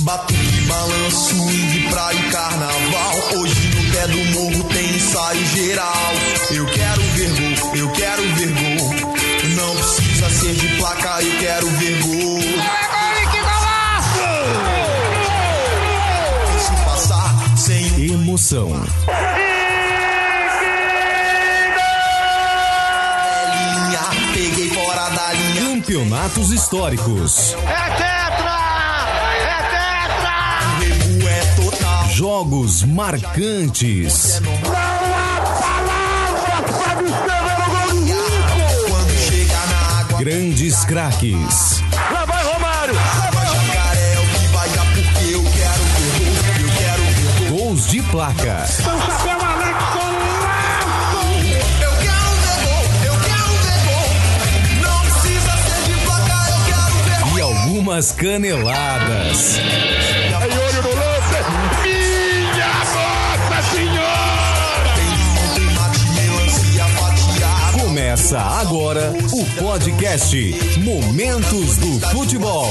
Batuque, balanço, swing, praia e carnaval. Hoje no pé do morro tem ensaio geral. Eu quero ver gol, eu quero ver gol. Não precisa ser de placa, eu quero ver gol. Deixa passar sem Emoção. linha. Peguei fora da linha. Campeonatos históricos. É Jogos marcantes. Quando chegar na água, Grandes craques. Lá vai Romário! Lá vai jacaré o que vai dar porque eu quero ver gol. Eu quero ver gol. Gols de placa. São Chapéu Alex Eu quero ver gol. Eu quero ver gol. Não precisa ser de placa, eu quero ver gol. E algumas caneladas. Olho no lance! Começa agora o podcast Momentos do Futebol.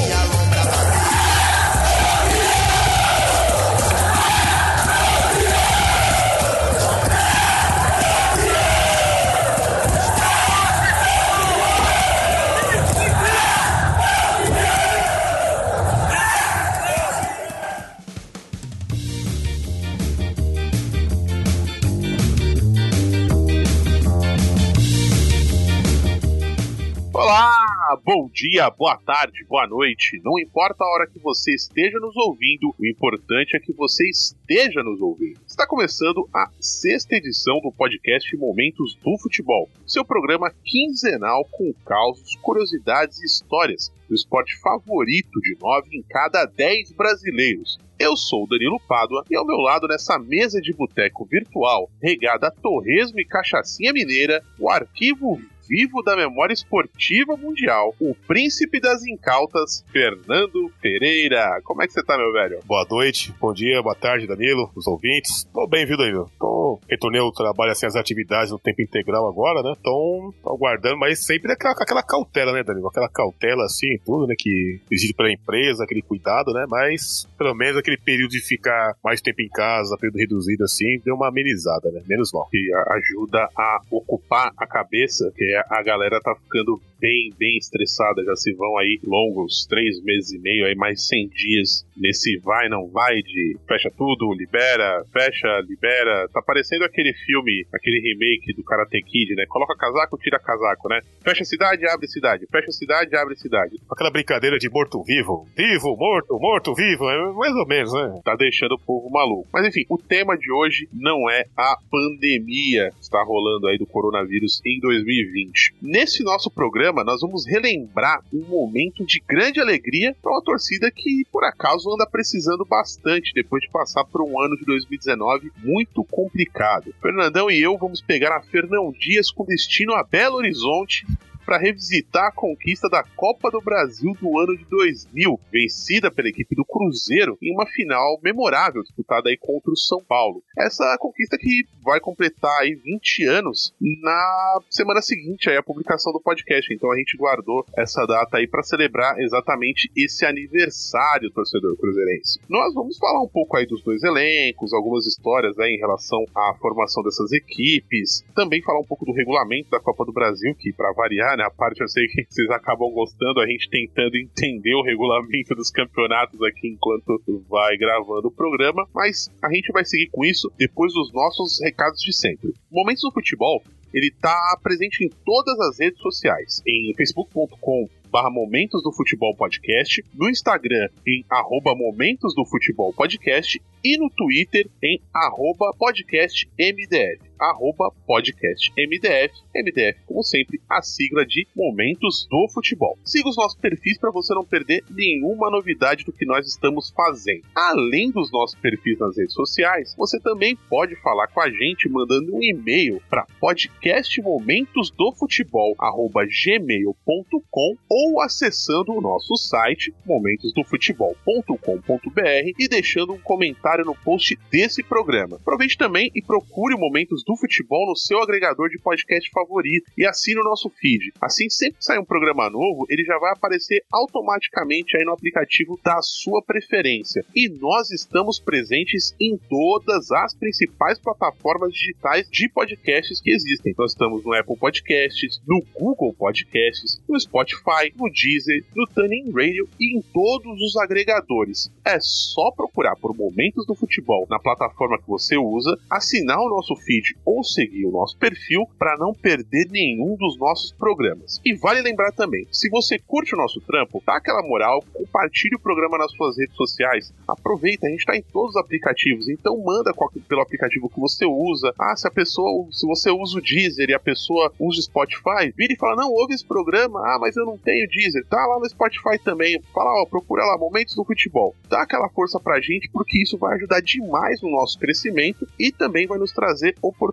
Bom dia, boa tarde, boa noite. Não importa a hora que você esteja nos ouvindo, o importante é que você esteja nos ouvindo. Está começando a sexta edição do podcast Momentos do Futebol, seu programa quinzenal com causos, curiosidades e histórias do esporte favorito de nove em cada dez brasileiros. Eu sou o Danilo Pádua e ao meu lado nessa mesa de boteco virtual, regada a torresmo e cachaçinha mineira, o arquivo vivo da memória esportiva mundial, o príncipe das incautas, Fernando Pereira. Como é que você tá, meu velho? Boa noite, bom dia, boa tarde, Danilo, os ouvintes. Tô bem, viu, Danilo? Tô, retornei ao trabalho, assim, as atividades no tempo integral agora, né? Então, tô aguardando, mas sempre aquela, aquela cautela, né, Danilo? Aquela cautela, assim, tudo, né, que exige pela empresa, aquele cuidado, né? Mas, pelo menos, aquele período de ficar mais tempo em casa, período reduzido, assim, deu uma amenizada, né? Menos mal. Que ajuda a ocupar a cabeça, que a galera tá ficando bem, bem estressada. Já se vão aí longos três meses e meio, aí mais 100 dias nesse vai, não vai de fecha tudo, libera, fecha, libera. Tá parecendo aquele filme, aquele remake do Karate Kid, né? Coloca casaco, tira casaco, né? Fecha cidade, abre cidade. Fecha cidade, abre cidade. Aquela brincadeira de morto-vivo. Vivo, morto, morto-vivo, é mais ou menos, né? Tá deixando o povo maluco. Mas enfim, o tema de hoje não é a pandemia que está rolando aí do coronavírus em 2020. Nesse nosso programa, nós vamos relembrar um momento de grande alegria para uma torcida que, por acaso, anda precisando bastante depois de passar por um ano de 2019 muito complicado. Fernandão e eu vamos pegar a Fernão Dias com destino a Belo Horizonte para revisitar a conquista da Copa do Brasil do ano de 2000, vencida pela equipe do Cruzeiro em uma final memorável disputada aí contra o São Paulo. Essa conquista que vai completar aí 20 anos na semana seguinte aí a publicação do podcast. Então a gente guardou essa data aí para celebrar exatamente esse aniversário torcedor cruzeirense. Nós vamos falar um pouco aí dos dois elencos, algumas histórias aí em relação à formação dessas equipes, também falar um pouco do regulamento da Copa do Brasil, que para variar, né, a parte eu sei que vocês acabam gostando, a gente tentando entender o regulamento dos campeonatos aqui enquanto vai gravando o programa, mas a gente vai seguir com isso depois dos nossos recados de sempre. Momentos do futebol, ele está presente em todas as redes sociais, em facebook.com barra Momentos do Futebol Podcast, no Instagram em arroba Momentos do Futebol Podcast e no Twitter em arroba podcast MDF. Arroba podcast MDF. MDF, como sempre, a sigla de Momentos do Futebol. Siga os nossos perfis para você não perder nenhuma novidade do que nós estamos fazendo. Além dos nossos perfis nas redes sociais, você também pode falar com a gente mandando um e-mail para podcastmomentosdofutebol@gmail.com ou acessando o nosso site momentosdofutebol.com.br e deixando um comentário no post desse programa. Aproveite também e procure Momentos do do Futebol no seu agregador de podcast favorito e assine o nosso feed. Assim, sempre que sair um programa novo, ele já vai aparecer automaticamente aí no aplicativo da sua preferência. E nós estamos presentes em todas as principais plataformas digitais de podcasts que existem. Nós estamos no Apple Podcasts, no Google Podcasts, no Spotify, no Deezer, no Tuning Radio e em todos os agregadores. É só procurar por Momentos do Futebol na plataforma que você usa, assinar o nosso feed ou seguir o nosso perfil para não perder nenhum dos nossos programas. E vale lembrar também, se você curte o nosso trampo, dá aquela moral, compartilhe o programa nas suas redes sociais, aproveita, a gente está em todos os aplicativos, então manda pelo aplicativo que você usa. Ah, se a pessoa, se você usa o Deezer e a pessoa usa o Spotify, vira e fala, não, ouve esse programa, ah, mas eu não tenho Deezer, tá lá no Spotify também, fala, ó, procura lá, Momentos do Futebol. Dá aquela força pra gente, porque isso vai ajudar demais no nosso crescimento e também vai nos trazer oportunidades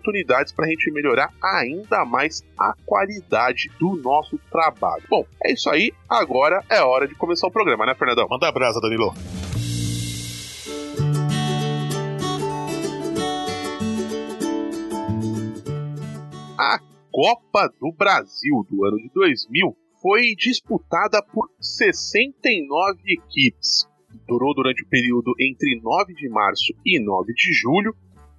pra gente melhorar ainda mais a qualidade do nosso trabalho. Bom, é isso aí, agora é hora de começar o programa, né, Fernandão? Manda abraço, Danilo. A Copa do Brasil do ano de 2000 foi disputada por 69 equipes. Durou durante o período entre 9 de março e 9 de julho,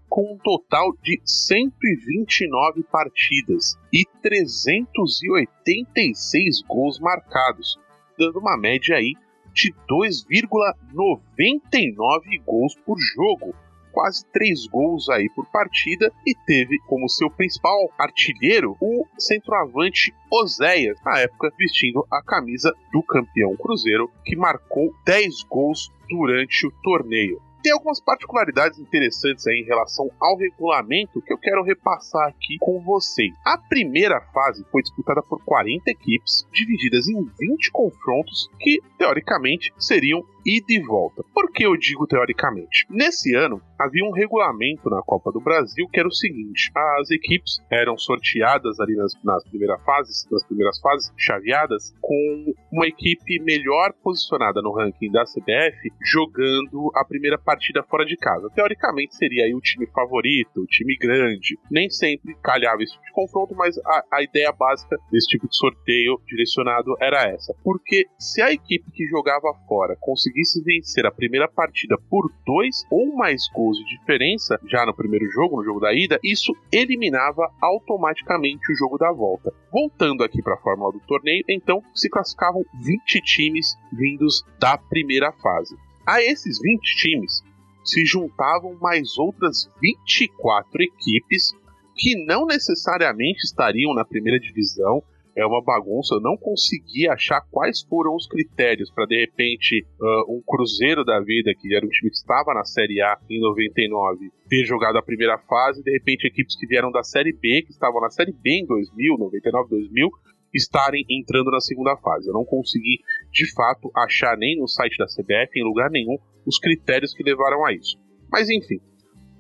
com um total de 129 partidas e 386 gols marcados, dando uma média aí de 2,99 gols por jogo, quase 3 gols aí por partida e teve como seu principal artilheiro o centroavante Oséias, na época vestindo a camisa do campeão Cruzeiro, que marcou 10 gols durante o torneio tem algumas particularidades interessantes aí em relação ao regulamento que eu quero repassar aqui com vocês. A primeira fase foi disputada por 40 equipes, divididas em 20 confrontos que, teoricamente, seriam e volta. Por que eu digo teoricamente? Nesse ano, havia um regulamento na Copa do Brasil que era o seguinte: as equipes eram sorteadas ali nas, nas primeiras fases, nas primeiras fases, chaveadas, com uma equipe melhor posicionada no ranking da CBF jogando a primeira partida fora de casa. Teoricamente seria aí o time favorito, o time grande. Nem sempre calhava esse tipo de confronto, mas a, a ideia básica desse tipo de sorteio direcionado era essa. Porque se a equipe que jogava fora conseguia conseguisse vencer a primeira partida por dois ou mais gols de diferença, já no primeiro jogo, no jogo da ida, isso eliminava automaticamente o jogo da volta. Voltando aqui para a fórmula do torneio, então se classificavam 20 times vindos da primeira fase. A esses 20 times se juntavam mais outras 24 equipes que não necessariamente estariam na primeira divisão, é uma bagunça. Eu não consegui achar quais foram os critérios para de repente uh, um Cruzeiro da vida, que era um time que estava na Série A em 99, ter jogado a primeira fase, de repente equipes que vieram da Série B, que estavam na Série B em 2000, 99, 2000, estarem entrando na segunda fase. Eu não consegui, de fato, achar nem no site da CBF, em lugar nenhum, os critérios que levaram a isso. Mas enfim,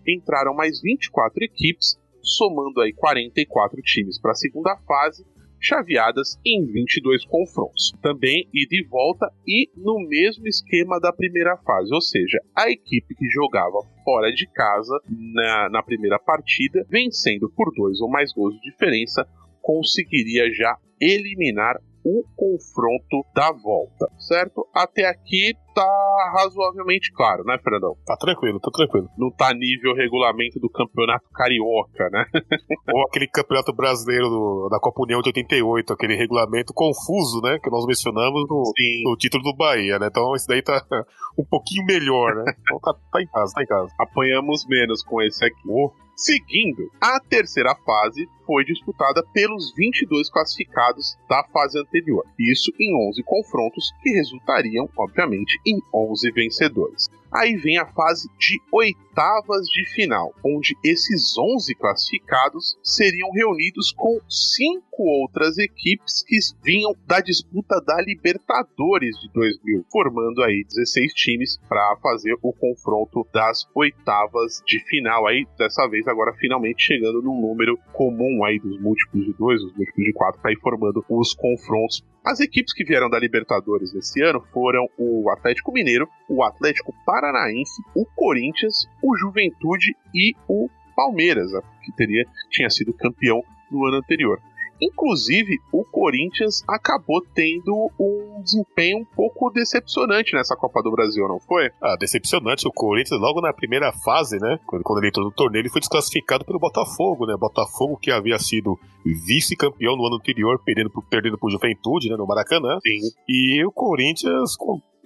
entraram mais 24 equipes, somando aí 44 times para a segunda fase chaveadas em 22 confrontos. Também ida e volta e no mesmo esquema da primeira fase, ou seja, a equipe que jogava fora de casa na, na primeira partida, vencendo por dois ou mais gols de diferença, conseguiria já eliminar o confronto da volta, certo? Até aqui tá razoavelmente claro, né, Fernandão? Tá tranquilo, tá tranquilo. Não tá nível regulamento do campeonato carioca, né? Ou aquele campeonato brasileiro do, da Copa União de 88, aquele regulamento confuso, né, que nós mencionamos no, no título do Bahia, né? Então esse daí tá um pouquinho melhor, né? Então tá, tá em casa, tá em casa. Apanhamos menos com esse aqui. Oh. Seguindo, a terceira fase foi disputada pelos 22 classificados da fase anterior. Isso em 11 confrontos que resultariam, obviamente, em 11 vencedores. Aí vem a fase de oitavas de final, onde esses 11 classificados seriam reunidos com cinco outras equipes que vinham da disputa da Libertadores de 2000, formando aí 16 times para fazer o confronto das oitavas de final. Aí dessa vez agora finalmente chegando num número comum aí dos múltiplos de dois, os múltiplos de quatro, para formando os confrontos as equipes que vieram da Libertadores esse ano foram o Atlético Mineiro, o Atlético Paranaense, o Corinthians, o Juventude e o Palmeiras, que teria, tinha sido campeão no ano anterior. Inclusive, o Corinthians acabou tendo um desempenho um pouco decepcionante nessa Copa do Brasil, não foi? Ah, decepcionante. O Corinthians, logo na primeira fase, né? Quando, ele entrou no torneio, ele foi desclassificado pelo Botafogo, né? Botafogo que havia sido vice-campeão no ano anterior, perdendo pro, perdendo pro Juventude, né? No Maracanã. Sim. E o Corinthians,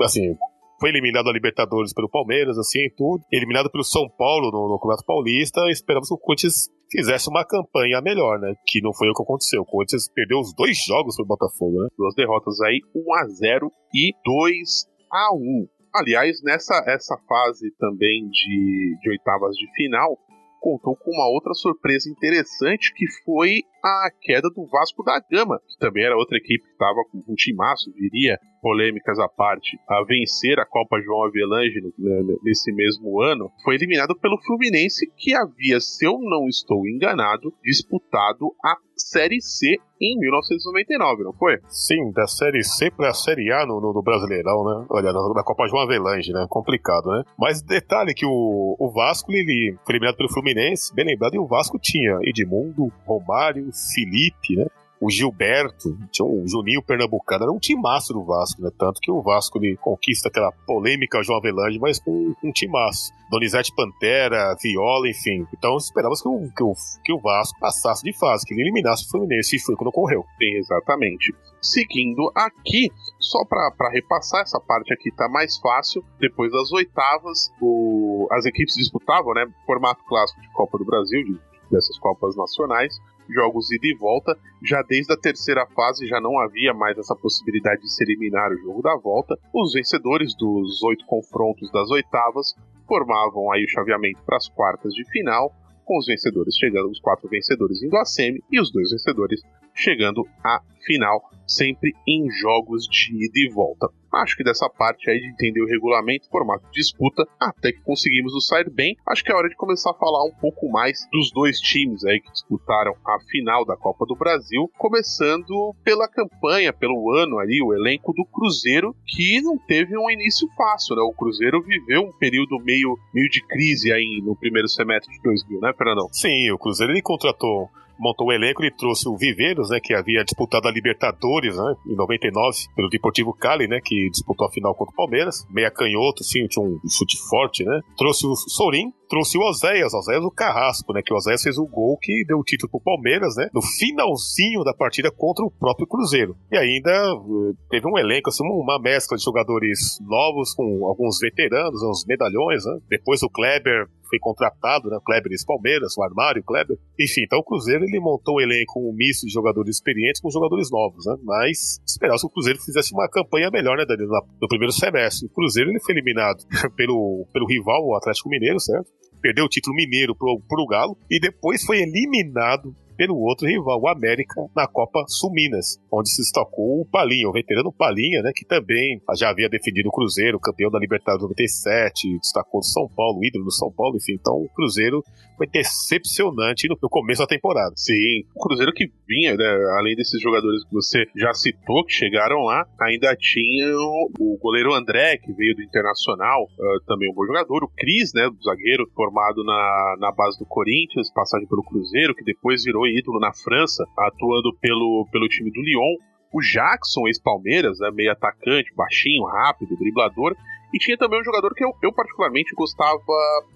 assim, foi eliminado da Libertadores pelo Palmeiras, assim, tudo. Eliminado pelo São Paulo no, no Campeonato Paulista. Esperamos que o Corinthians fizesse uma campanha melhor, né? Que não foi o que aconteceu. O Corinthians perdeu os dois jogos pro Botafogo, né? Duas derrotas aí, 1 a 0 e 2 a 1. Aliás, nessa essa fase também de, de oitavas de final, contou com uma outra surpresa interessante que foi a queda do Vasco da Gama, que também era outra equipe que estava com um timaço, diria, polêmicas à parte, a vencer a Copa João Avelange né, nesse mesmo ano, foi eliminado pelo Fluminense, que havia, se eu não estou enganado, disputado a Série C em 1999, não foi? Sim, da Série C pra Série A no, no, no Brasileirão, né? Olha, na, na Copa João Avelange, né? Complicado, né? Mas detalhe que o, o Vasco, ele foi eliminado pelo Fluminense, bem lembrado, e o Vasco tinha Edmundo, Romário, Felipe, né? O Gilberto, tinha o Juninho Pernambucano, era um timaço do Vasco, né? Tanto que o Vasco ele conquista aquela polêmica João Avelange, mas com um timaço. Donizete Pantera, Viola, enfim. Então esperávamos que o, que, o, que o Vasco passasse de fase, que ele eliminasse o Fluminense, e foi quando ocorreu. Exatamente. Seguindo aqui, só para repassar, essa parte aqui tá mais fácil. Depois das oitavas, o, as equipes disputavam, né? Formato clássico de Copa do Brasil, de, dessas Copas Nacionais, jogos ida e volta. Já desde a terceira fase já não havia mais essa possibilidade de se eliminar o jogo da volta. Os vencedores dos oito confrontos das oitavas formavam aí o chaveamento para as quartas de final, com os vencedores chegando, os quatro vencedores indo à semi e os dois vencedores chegando à final, sempre em jogos de ida e volta. Acho que dessa parte aí de entender o regulamento, formato de disputa, até que conseguimos nos sair bem. Acho que é hora de começar a falar um pouco mais dos dois times aí que disputaram a final da Copa do Brasil, começando pela campanha, pelo ano ali, o elenco do Cruzeiro, que não teve um início fácil, né? O Cruzeiro viveu um período meio, meio de crise aí no primeiro semestre de 2000, né, Fernandão? Sim, o Cruzeiro ele contratou montou o elenco e trouxe o Viveiros, né, que havia disputado a Libertadores, né, em 99, pelo Deportivo Cali, né, que disputou a final contra o Palmeiras, meia canhoto, sim, tinha um chute forte, né, trouxe o Sorin, trouxe o Oséias, Oséias o Carrasco, né, que o Oséias fez o gol que deu o título pro Palmeiras, né, no finalzinho da partida contra o próprio Cruzeiro. E ainda eh, teve um elenco, assim, uma mescla de jogadores novos com alguns veteranos, uns medalhões, né, depois o Kleber foi contratado, né? Kleber e Palmeiras, o armário, Kleber. Enfim, então o Cruzeiro ele montou um elenco um misto de jogadores experientes com jogadores novos, né? Mas esperava que o Cruzeiro fizesse uma campanha melhor, né, Danilo, no primeiro semestre. O Cruzeiro ele foi eliminado pelo, pelo rival, o Atlético Mineiro, certo? Perdeu o título mineiro pro, pro Galo e depois foi eliminado pelo outro rival, o América, na Copa Sul-Minas, onde se destacou o Palinha, o veterano Palinha, né, que também já havia defendido o Cruzeiro, campeão da Libertadores 97, destacou o São Paulo, ídolo do São Paulo, enfim, então o Cruzeiro foi decepcionante no, começo da temporada. Sim, o Cruzeiro que vinha, né, além desses jogadores que você já citou, que chegaram lá, ainda tinha o goleiro André, que veio do Internacional, uh, também um bom jogador, o Cris, né, do zagueiro, formado na, na base do Corinthians, passagem pelo Cruzeiro, que depois virou ídolo na França, atuando pelo, pelo time do Lyon. O Jackson, ex-Palmeiras, né, meio atacante, baixinho, rápido, driblador. E tinha também um jogador que eu, eu particularmente gostava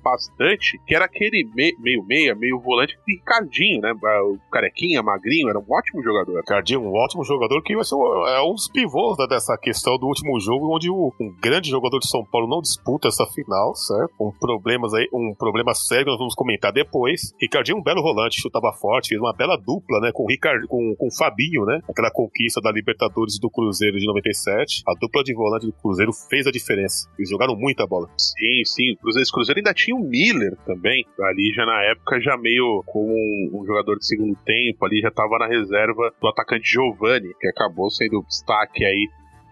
bastante, que era aquele me, meio meia, meio volante, Ricardinho, né? O carequinha, magrinho, era um ótimo jogador. Ricardinho, um ótimo jogador que vai ser um, é um dos pivôs né, dessa questão do último jogo, onde o, um grande jogador de São Paulo não disputa essa final, certo? Com problemas aí, um problema sério, nós vamos comentar depois. Ricardinho, um belo volante, chutava forte, fez uma bela dupla, né? Com o Ricard, com, com o Fabinho, né? Aquela conquista da Libertadores do Cruzeiro de 97. A dupla de volante do Cruzeiro fez a diferença. Eles jogaram muita bola. Sim, sim. Cruzeiro, Cruzeiro ainda tinha o Miller também. Ali já na época, já meio como um, um, jogador de segundo tempo, ali já tava na reserva do atacante Giovanni, que acabou sendo destaque aí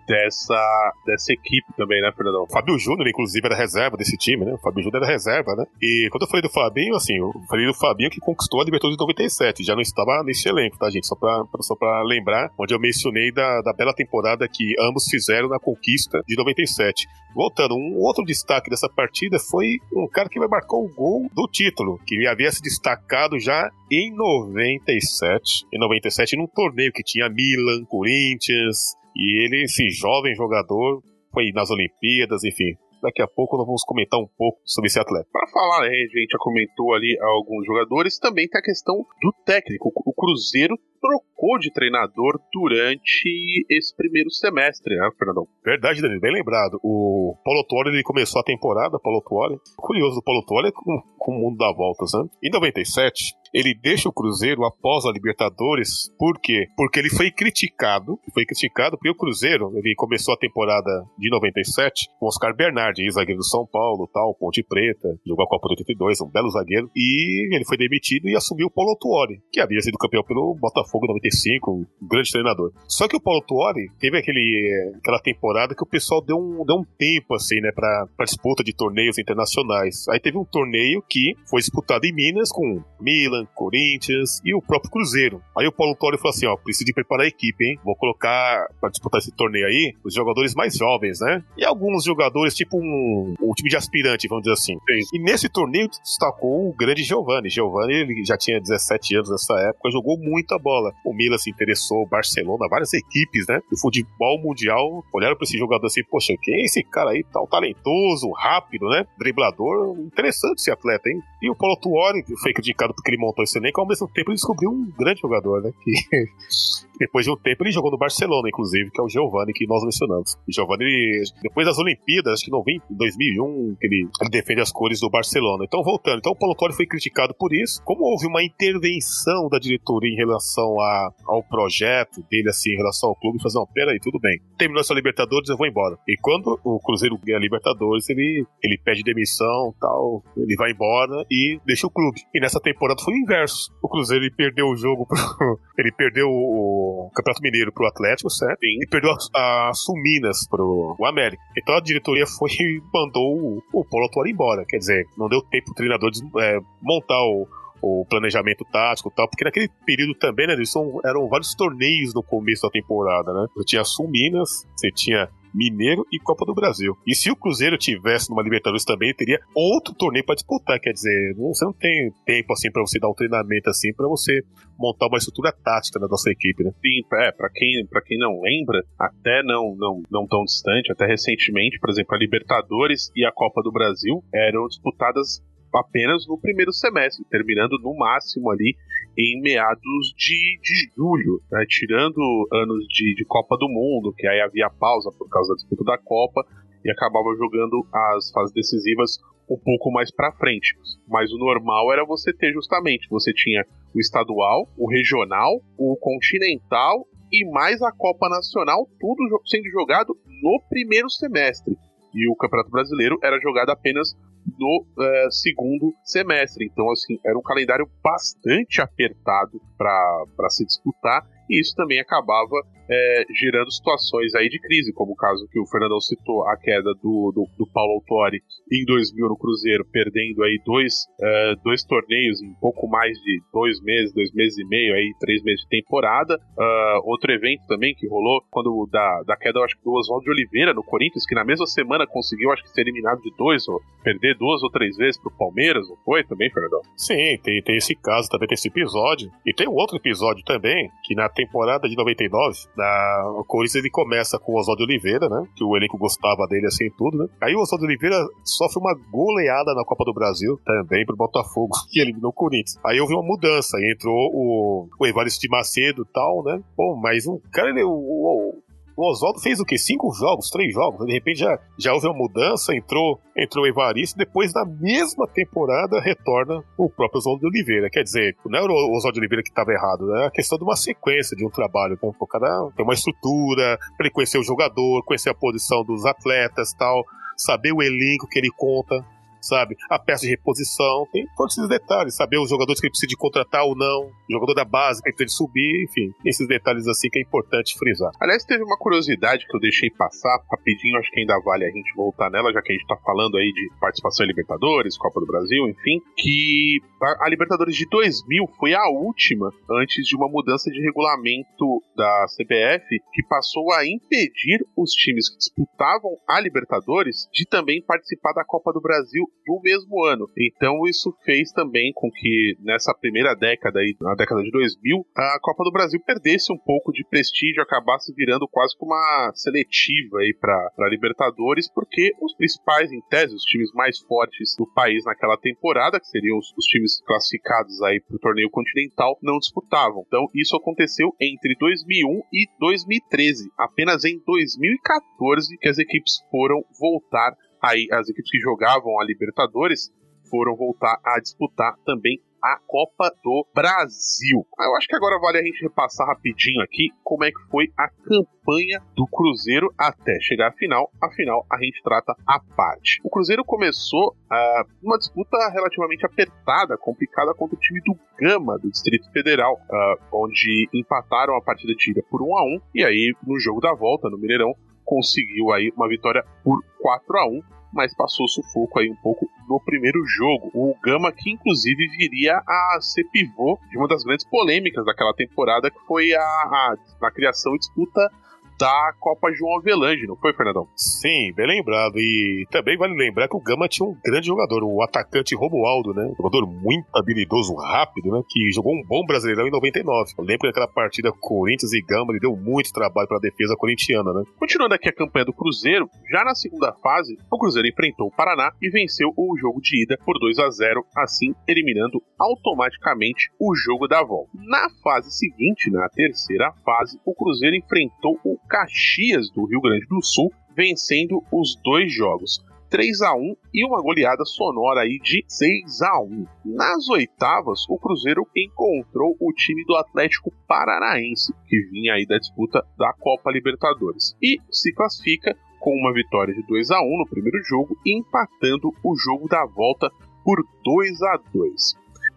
dessa, dessa equipe também, né, Fernandão? Fábio Júnior, inclusive, era reserva desse time, né? O Fábio Júnior era reserva, né? E quando eu falei do Fabinho, assim, eu falei do Fabinho que conquistou a Libertadores de 97, já não estava nesse elenco, tá, gente? Só pra, só pra lembrar, onde eu mencionei da, da bela temporada que ambos fizeram na conquista de 97. Voltando, um outro destaque dessa partida foi um cara que marcar o gol do título, que havia se destacado já em 97. Em 97, num torneio que tinha Milan, Corinthians, e ele, esse jovem jogador, foi nas Olimpíadas, enfim. Daqui a pouco nós vamos comentar um pouco sobre esse atleta. Para falar, né, a gente já comentou ali alguns jogadores, também tem a questão do técnico. O Cruzeiro trocou de treinador durante esse primeiro semestre, né, Fernandão? Verdade, Danilo, bem lembrado. O Paulo Tuori, ele começou a temporada, Paulo Tuori. Curioso do Paulo Tuori é com, com o mundo dá voltas, né? Em 97, ele deixa o Cruzeiro após a Libertadores, por quê? Porque ele foi criticado, foi criticado porque o Cruzeiro, ele começou a temporada de 97 com Oscar Bernardi, zagueiro do São Paulo, tal, Ponte Preta, jogou a Copa de 82, um belo zagueiro, e ele foi demitido e assumiu o Paulo Tuori, que havia sido campeão pelo Botafogo 95, um grande treinador. Só que o Paulo Tuori teve aquele, aquela temporada que o pessoal deu um, deu um tempo, assim, né, pra, pra disputa de torneios internacionais. Aí teve um torneio que foi disputado em Minas com Milan, Corinthians e o próprio Cruzeiro. Aí o Paulo Torre falou assim: ó, preciso de preparar a equipe, hein? Vou colocar para disputar esse torneio aí os jogadores mais jovens, né? E alguns jogadores, tipo um, um time de aspirante, vamos dizer assim. Sim. E nesse torneio destacou o grande Giovanni. Giovanni, ele já tinha 17 anos nessa época, jogou muita bola. O Milan se interessou, o Barcelona, várias equipes, né? Do futebol mundial olharam para esse jogador assim: poxa, quem é esse cara aí, tal talentoso, rápido, né? Driblador, interessante esse atleta, hein? E o Paulo Tuori foi criticado porque ele montou esse elenco, ao mesmo tempo ele descobriu um grande jogador, né? Que depois de um tempo ele jogou no Barcelona, inclusive, que é o Giovanni, que nós mencionamos. O Giovanni, depois das Olimpíadas, acho que não vem em 2001, que ele, ele defende as cores do Barcelona. Então, voltando, então o Paulo Torre foi criticado por isso. Como houve uma intervenção da diretoria em relação a, ao projeto dele, assim, em relação ao clube, fazer, não, peraí, tudo bem. Terminou essa Libertadores, eu vou embora. E quando o Cruzeiro ganha a Libertadores, ele, ele pede demissão tal, ele vai embora e deixa o clube. E nessa temporada foi inverso. O Cruzeiro ele perdeu o jogo pro, ele perdeu o Campeonato Mineiro pro Atlético, certo? Sim. E perdeu a, a Suminas pro o América. Então a diretoria foi e mandou o, o Paulo Autuari embora. Quer dizer, não deu tempo pro treinador de, é, montar o, o planejamento tático e tal, porque naquele período também, né, são, eram vários torneios no começo da temporada, né? Você tinha Suminas, você tinha Mineiro e Copa do Brasil. E se o Cruzeiro tivesse numa Libertadores também, teria outro torneio para disputar. Quer dizer, você não tem tempo assim para você dar um treinamento assim para você montar uma estrutura tática na nossa equipe, né? Sim, é, para quem, quem não lembra, até não, não, não tão distante, até recentemente, por exemplo, a Libertadores e a Copa do Brasil eram disputadas apenas no primeiro semestre, terminando no máximo ali em meados de, de julho, né? tirando anos de, de Copa do Mundo, que aí havia pausa por causa da disputa da Copa e acabava jogando as fases decisivas um pouco mais para frente. Mas o normal era você ter justamente, você tinha o estadual, o regional, o continental e mais a Copa Nacional, tudo sendo jogado no primeiro semestre. E o Campeonato Brasileiro era jogado apenas no é, segundo semestre. Então, assim, era um calendário bastante apertado para se disputar e isso também acabava é, gerando situações aí de crise, como o caso que o Fernandão citou, a queda do, do, do Paulo Autori em 2000 no Cruzeiro, perdendo aí dois, é, dois torneios em pouco mais de dois meses, dois meses e meio, aí três meses de temporada. Uh, outro evento também que rolou quando da, da queda, acho que do Oswaldo de Oliveira no Corinthians, que na mesma semana conseguiu, acho que ser eliminado de dois, ou perder duas ou três vezes pro Palmeiras, não foi também, Fernandão? Sim, tem, tem esse caso, também tem esse episódio. E tem um outro episódio também, que na temporada de 99, da, o Corinthians ele começa com o Oswaldo Oliveira, né? Que o elenco gostava dele assim tudo, né? Aí o Oswaldo Oliveira sofre uma goleada na Copa do Brasil, também pro Botafogo, que eliminou o Corinthians. Aí houve uma mudança, entrou o, o Evaristo de Macedo e tal, né? Bom, mas um cara, ele, o, o, o Oswaldo fez o quê? Cinco jogos, três jogos. De repente já, já houve uma mudança, entrou, entrou o Evaristo, depois na mesma temporada retorna o próprio Oswaldo de Oliveira. Quer dizer, não era o Oswaldo de Oliveira que estava errado, é a questão de uma sequência de um trabalho. Né? O cara tem uma estrutura, para ele conhecer o jogador, conhecer a posição dos atletas tal, saber o elenco que ele conta sabe? A peça de reposição, tem todos esses detalhes, saber os jogadores que ele precisa de contratar ou não, o jogador da base que ele precisa de subir, enfim, esses detalhes assim que é importante frisar. Aliás, teve uma curiosidade que eu deixei passar rapidinho, acho que ainda vale a gente voltar nela, já que a gente tá falando aí de participação em Libertadores, Copa do Brasil, enfim, que a, Libertadores de 2000 foi a última antes de uma mudança de regulamento da CBF que passou a impedir os times que disputavam a Libertadores de também participar da Copa do Brasil no mesmo ano. Então isso fez também com que nessa primeira década aí, na década de 2000, a Copa do Brasil perdesse um pouco de prestígio, acabasse virando quase como uma seletiva aí para Libertadores, porque os principais, em tese, os times mais fortes do país naquela temporada, que seriam os, os times classificados aí para o torneio continental, não disputavam. Então isso aconteceu entre 2001 e 2013. Apenas em 2014 que as equipes foram voltar aí as equipes que jogavam a Libertadores foram voltar a disputar também a Copa do Brasil. Eu acho que agora vale a gente repassar rapidinho aqui como é que foi a campanha do Cruzeiro até chegar à final. Afinal, a gente trata a parte. O Cruzeiro começou uh, uma disputa relativamente apertada, complicada contra o time do Gama, do Distrito Federal, uh, onde empataram a partida de ida por 1 a 1 e aí no jogo da volta, no Mineirão, conseguiu aí uma vitória por 4 a 1 mas passou sufoco aí um pouco no primeiro jogo. O Gama, que inclusive viria a ser pivô de uma das grandes polêmicas daquela temporada, que foi a, a, a criação e disputa da Copa João Avelange, não foi, Fernandão? Sim, bem lembrado. E também vale lembrar que o Gama tinha um grande jogador, o atacante Romualdo, né? Um jogador muito habilidoso, rápido, né? Que jogou um bom brasileirão em 99. Eu lembro daquela partida Corinthians e Gama, ele deu muito trabalho para a defesa corintiana, né? Continuando aqui a campanha do Cruzeiro, já na segunda fase, o Cruzeiro enfrentou o Paraná e venceu o jogo de ida por 2 a 0, assim eliminando automaticamente o jogo da volta. Na fase seguinte, na terceira fase, o Cruzeiro enfrentou o Caxias do Rio Grande do Sul, vencendo os dois jogos. 3 a 1 e uma goleada sonora aí de 6 a 1. Nas oitavas, o Cruzeiro encontrou o time do Atlético Paranaense, que vinha aí da disputa da Copa Libertadores, e se classifica com uma vitória de 2 a 1 no primeiro jogo, empatando o jogo da volta por 2 a 2.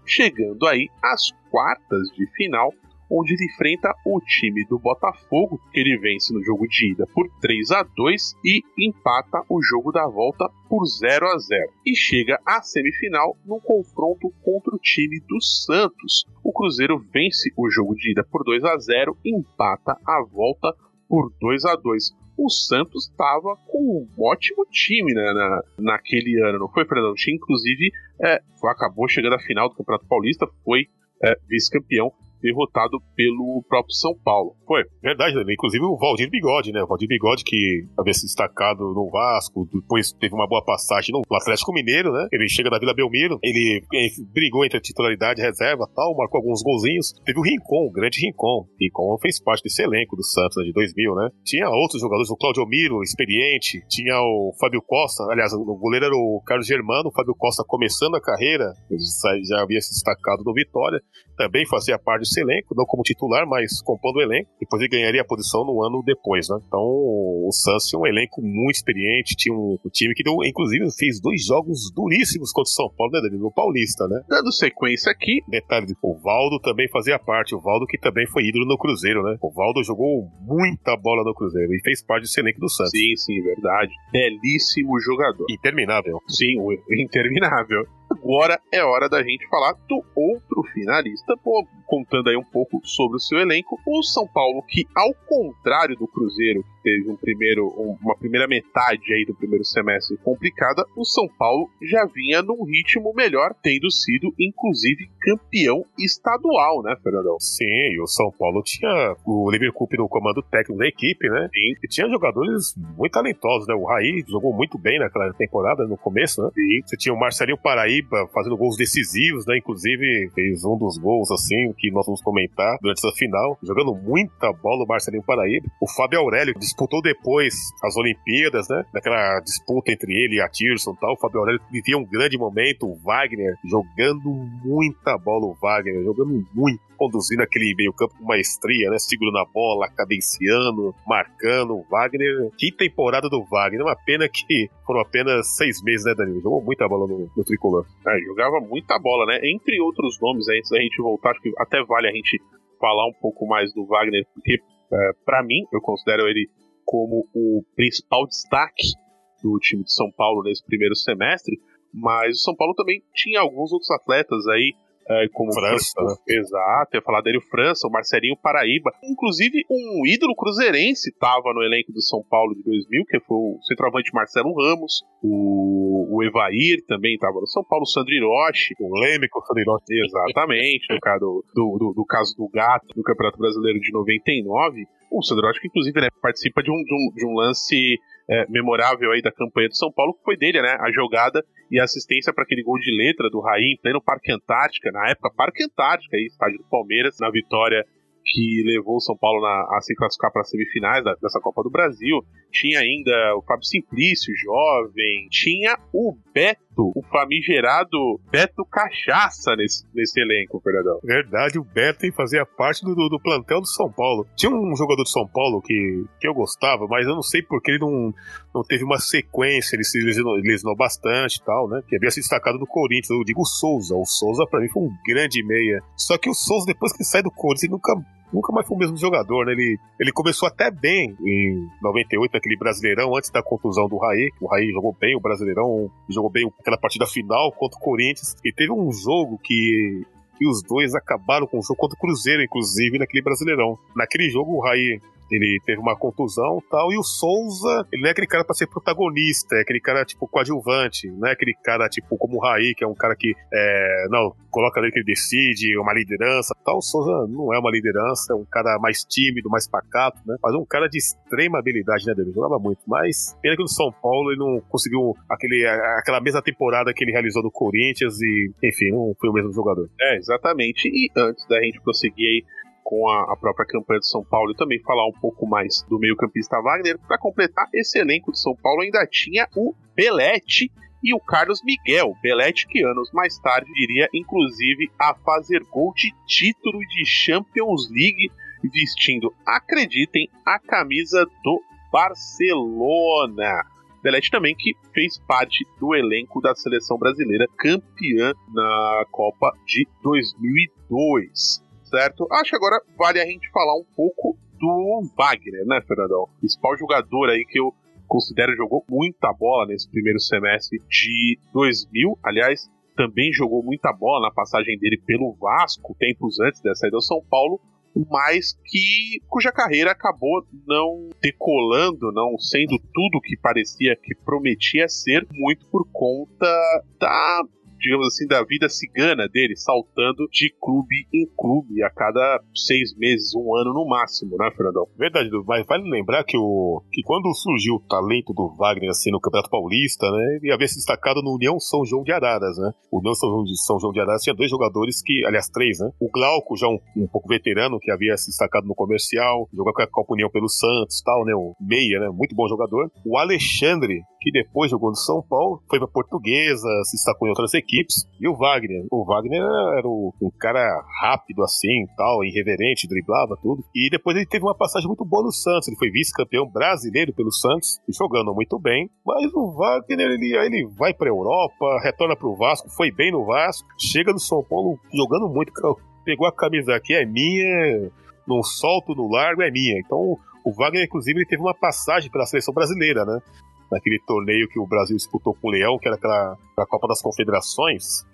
Chegando aí às quartas de final, onde ele enfrenta o time do Botafogo, que ele vence no jogo de ida por 3 a 2 e empata o jogo da volta por 0 a 0 e chega à semifinal no confronto contra o time do Santos. O Cruzeiro vence o jogo de ida por 2 a 0 e empata a volta por 2 a 2 o Santos estava com um ótimo time né, na, naquele ano, não foi, Fernando? Tinha, inclusive, é, acabou chegando à final do Campeonato Paulista, foi é, vice-campeão derrotado pelo próprio São Paulo. Foi. Verdade, né? inclusive o Valdir Bigode, né? O Valdir Bigode que havia se destacado no Vasco, depois teve uma boa passagem no Atlético Mineiro, né? Ele chega da Vila Belmiro, ele, ele brigou entre a titularidade e reserva tal, marcou alguns golzinhos. Teve o Rincon, o grande Rincon. Rincon fez parte desse elenco do Santos né, de 2000, né? Tinha outros jogadores, o Claudio Miro, experiente, tinha o Fábio Costa, aliás, o goleiro era o Carlos Germano, o Fábio Costa começando a carreira, já havia se destacado no Vitória, também fazia parte desse elenco, não como titular, mas compondo o elenco. Depois ele ganharia a posição no ano depois, né? Então o Santos tinha um elenco muito experiente, tinha um, um time que deu, inclusive fez dois jogos duríssimos contra o São Paulo, né, No Paulista, né? Dando sequência aqui. Detalhe, o Valdo também fazia parte, o Valdo que também foi ídolo no Cruzeiro, né? O Valdo jogou muita bola no Cruzeiro e fez parte desse elenco do Santos. Sim, sim, verdade. Belíssimo jogador. Interminável. Sim, interminável. Agora é hora da gente falar do outro finalista, contando aí um pouco sobre o seu elenco, o São Paulo, que ao contrário do Cruzeiro, que teve um primeiro, uma primeira metade aí do primeiro semestre complicada, o São Paulo já vinha num ritmo melhor, tendo sido inclusive campeão estadual, né, Fernandão? Sim, o São Paulo tinha o Liverpool no comando técnico da equipe, né? Sim. E tinha jogadores muito talentosos, né? O Raí jogou muito bem naquela temporada, no começo, né? Sim. Você tinha o Marcelinho Fazendo gols decisivos, né? Inclusive fez um dos gols, assim, que nós vamos comentar durante essa final, jogando muita bola o Marcelinho Paraíba. O Fábio Aurélio disputou depois as Olimpíadas, né? Naquela disputa entre ele e a Tirson e tal. O Fábio Aurélio vivia um grande momento. O Wagner jogando muita bola, o Wagner jogando muito conduzindo aquele meio-campo com maestria, né? Segurando a bola, cadenciando, marcando. Wagner. Que temporada do Wagner. Uma pena que foram apenas seis meses, né, Danilo? Jogou muita bola no, no tricolor. É, jogava muita bola, né? Entre outros nomes, antes da gente voltar, acho que até vale a gente falar um pouco mais do Wagner, porque é, para mim, eu considero ele como o principal destaque do time de São Paulo nesse primeiro semestre, mas o São Paulo também tinha alguns outros atletas aí, como França, né? Exato, eu ia falar dele o França, o Marcelinho Paraíba. Inclusive, um ídolo cruzeirense estava no elenco do São Paulo de 2000, que foi o centroavante Marcelo Ramos, o, o Evair também estava no São Paulo, o Sandro Hiroshi, O Leme com o Sandro Exatamente, no caso do, do, do- do caso do Gato no Campeonato Brasileiro de 99. O Sandrotti, que inclusive né, participa de um, de um, de um lance é, memorável aí da campanha do São Paulo, que foi dele, né? A jogada e a assistência para aquele gol de letra do Raí em pleno Parque Antártica, na época Parque Antártica, aí, estádio do Palmeiras, na vitória que levou o São Paulo na- a se classificar para as semifinais da- dessa Copa do Brasil. Tinha ainda o Fábio Simplício, jovem. Tinha o Beto, o famigerado Beto Cachaça nesse, nesse elenco, Fernandão. Verdade, o Beto fazia parte do, do, do plantel do São Paulo. Tinha um jogador de São Paulo que, que eu gostava, mas eu não sei porque ele não, não teve uma sequência, ele se lesionou, lesionou bastante e tal, né? Que havia se destacado do Corinthians. Eu digo o Souza. O Souza, pra mim, foi um grande meia. Só que o Souza, depois que ele sai do Corinthians, ele nunca. Nunca mais foi o mesmo jogador, né? Ele, ele começou até bem em 98, aquele Brasileirão, antes da contusão do Raí. O Raí jogou bem o Brasileirão, jogou bem aquela partida final contra o Corinthians. E teve um jogo que que os dois acabaram com o jogo contra o Cruzeiro, inclusive, naquele Brasileirão. Naquele jogo, o Raí ele teve uma contusão tal, e o Souza, ele não é aquele cara pra ser protagonista, é aquele cara, tipo, coadjuvante, não é aquele cara, tipo, como o Raí, que é um cara que, é, não, coloca ali que ele decide, uma liderança tal. O Souza não é uma liderança, é um cara mais tímido, mais pacato, né? Mas um cara de extrema habilidade, né, David? Jogava muito, mas pena que no São Paulo ele não conseguiu aquele, aquela mesma temporada que ele realizou no Corinthians e, enfim, não foi o mesmo jogador. É, exatamente. E antes da gente prosseguir aí com a, a própria campanha de São Paulo e também falar um pouco mais do meio-campista Wagner, para completar esse elenco de São Paulo ainda tinha o Belete e o Carlos Miguel. Belete que anos mais tarde iria inclusive a fazer gol de título de Champions League vestindo, acreditem, a camisa do Barcelona. Belete também que fez parte do elenco da seleção brasileira campeã na Copa de 2002, certo? Acho que agora vale a gente falar um pouco do Wagner, né, Fernandão? Principal jogador aí que eu considero jogou muita bola nesse primeiro semestre de 2000. Aliás, também jogou muita bola na passagem dele pelo Vasco, tempos antes dessa saída do São Paulo, mas que cuja carreira acabou não decolando, não sendo tudo que parecia que prometia ser, muito por conta da digamos assim, da vida cigana dele, saltando de clube em clube a cada seis meses, um ano no máximo, né, Fernandão? Verdade, mas vale lembrar que, o, que quando surgiu o talento do Wagner assim, no Campeonato Paulista, né, ele havia se destacado no União São João de Araras, né? O União São João de, São João de Araras tinha dois jogadores que, aliás, três, né? O Glauco, já um, um pouco veterano, que havia se destacado no comercial, jogou com a Copa União pelo Santos tal, né? O meia, né? Muito bom jogador. O Alexandre, que depois jogou no São Paulo, foi pra Portuguesa, se destacou em outras equipes. E o Wagner. O Wagner era um cara rápido assim, tal, irreverente, driblava tudo. E depois ele teve uma passagem muito boa no Santos. Ele foi vice-campeão brasileiro pelo Santos, jogando muito bem. Mas o Wagner, ele, ele vai pra Europa, retorna pro Vasco, foi bem no Vasco, chega no São Paulo jogando muito. Pegou a camisa aqui, é minha, não solto no largo, é minha. Então o Wagner, inclusive, ele teve uma passagem pela seleção brasileira, né? Naquele torneio que o Brasil disputou com o Leão, que era aquela, aquela Copa das Confederações,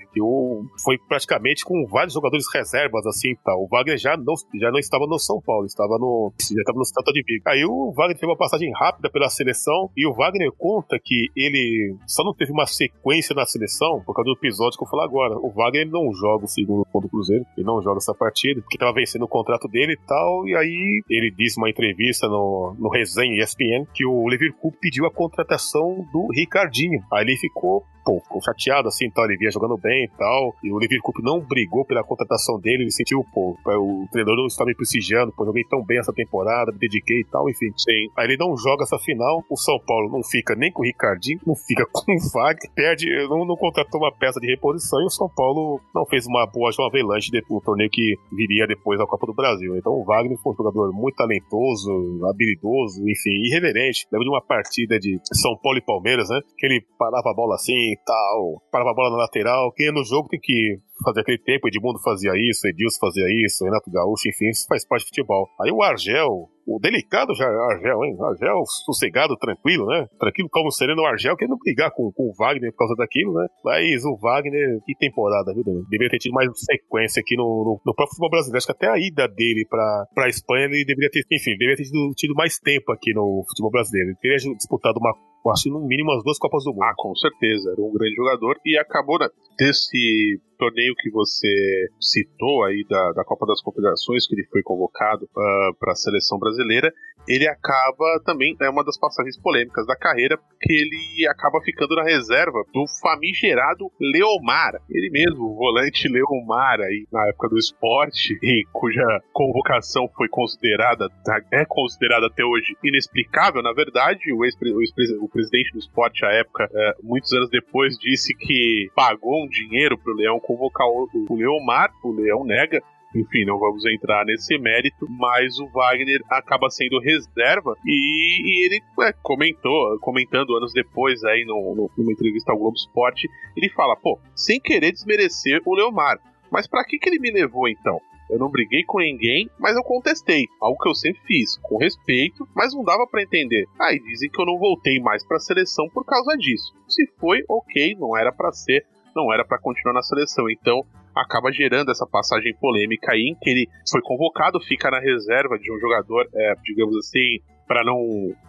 foi praticamente com vários jogadores reservas, assim, tal. O Wagner já não, já não estava no São Paulo, estava no, já estava no Santa de Vigo. Aí o Wagner teve uma passagem rápida pela seleção, e o Wagner conta que ele só não teve uma sequência na seleção, por causa do episódio que eu falar agora. O Wagner não joga o segundo contra o Cruzeiro, ele não joga essa partida, porque estava vencendo o contrato dele e tal, e aí ele disse numa entrevista no, no resenha ESPN que o Liverpool pediu a contratação do Ricardinho. Aí ele ficou pô, ficou chateado assim, tal, ele vinha jogando bem e tal, e o Liverpool não brigou pela contratação dele, ele sentiu, pô, o treinador não estava me prestigiando, pô, joguei tão bem essa temporada, me dediquei e tal, enfim. Sim. Aí ele não joga essa final, o São Paulo não fica nem com o Ricardinho, não fica com o Wagner, perde, não, não contratou uma peça de reposição e o São Paulo não fez uma boa João Avelanche no torneio que viria depois da Copa do Brasil. Então o Wagner foi um jogador muito talentoso, habilidoso, enfim, irreverente. Lembro de uma partida de São Paulo e Palmeiras, né? Que ele parava a bola assim e tal, parava a bola na lateral. Quem no jogo tem que fazer aquele tempo, Edmundo fazia isso, Edilson fazia isso, Renato Gaúcho, enfim, isso faz parte do futebol. Aí o Argel, o delicado já Argel, hein? Argel sossegado, tranquilo, né? Tranquilo como sereno o Argel, querendo brigar com, com o Wagner por causa daquilo, né? Mas o Wagner, que temporada, viu, Daniel? Deveria ter tido mais sequência aqui no, no, no, próprio futebol brasileiro. Acho que até a ida dele pra, pra Espanha, ele deveria ter, enfim, deveria ter tido, tido mais tempo aqui no futebol brasileiro. Ele teria disputado uma acho no mínimo as duas Copas do Mundo. Ah, com certeza. Era um grande jogador e acabou né, desse torneio que você citou aí da, da Copa das Confederações, que ele foi convocado uh, ah, para a seleção brasileira, ele acaba também, é uma das passagens polêmicas da carreira, porque ele acaba ficando na reserva do famigerado Leomar, ele mesmo, o volante Leomar aí na época do esporte, e cuja convocação foi considerada, é considerada até hoje inexplicável, na verdade, o, ex, o, ex, o presidente do esporte à época, é, muitos anos depois, disse que pagou um dinheiro pro Leão convocar o, o Leomar, o Leão nega, enfim, não vamos entrar nesse mérito, mas o Wagner acaba sendo reserva e, e ele é, comentou, comentando anos depois aí no, no, numa entrevista ao Globo Esporte, ele fala, pô, sem querer desmerecer o Leomar, mas para que, que ele me levou então? Eu não briguei com ninguém, mas eu contestei. Algo que eu sempre fiz, com respeito, mas não dava para entender. Aí ah, dizem que eu não voltei mais para a seleção por causa disso. Se foi, ok, não era para ser, não era para continuar na seleção. Então, acaba gerando essa passagem polêmica aí em que ele foi convocado, fica na reserva de um jogador, é, digamos assim, para não,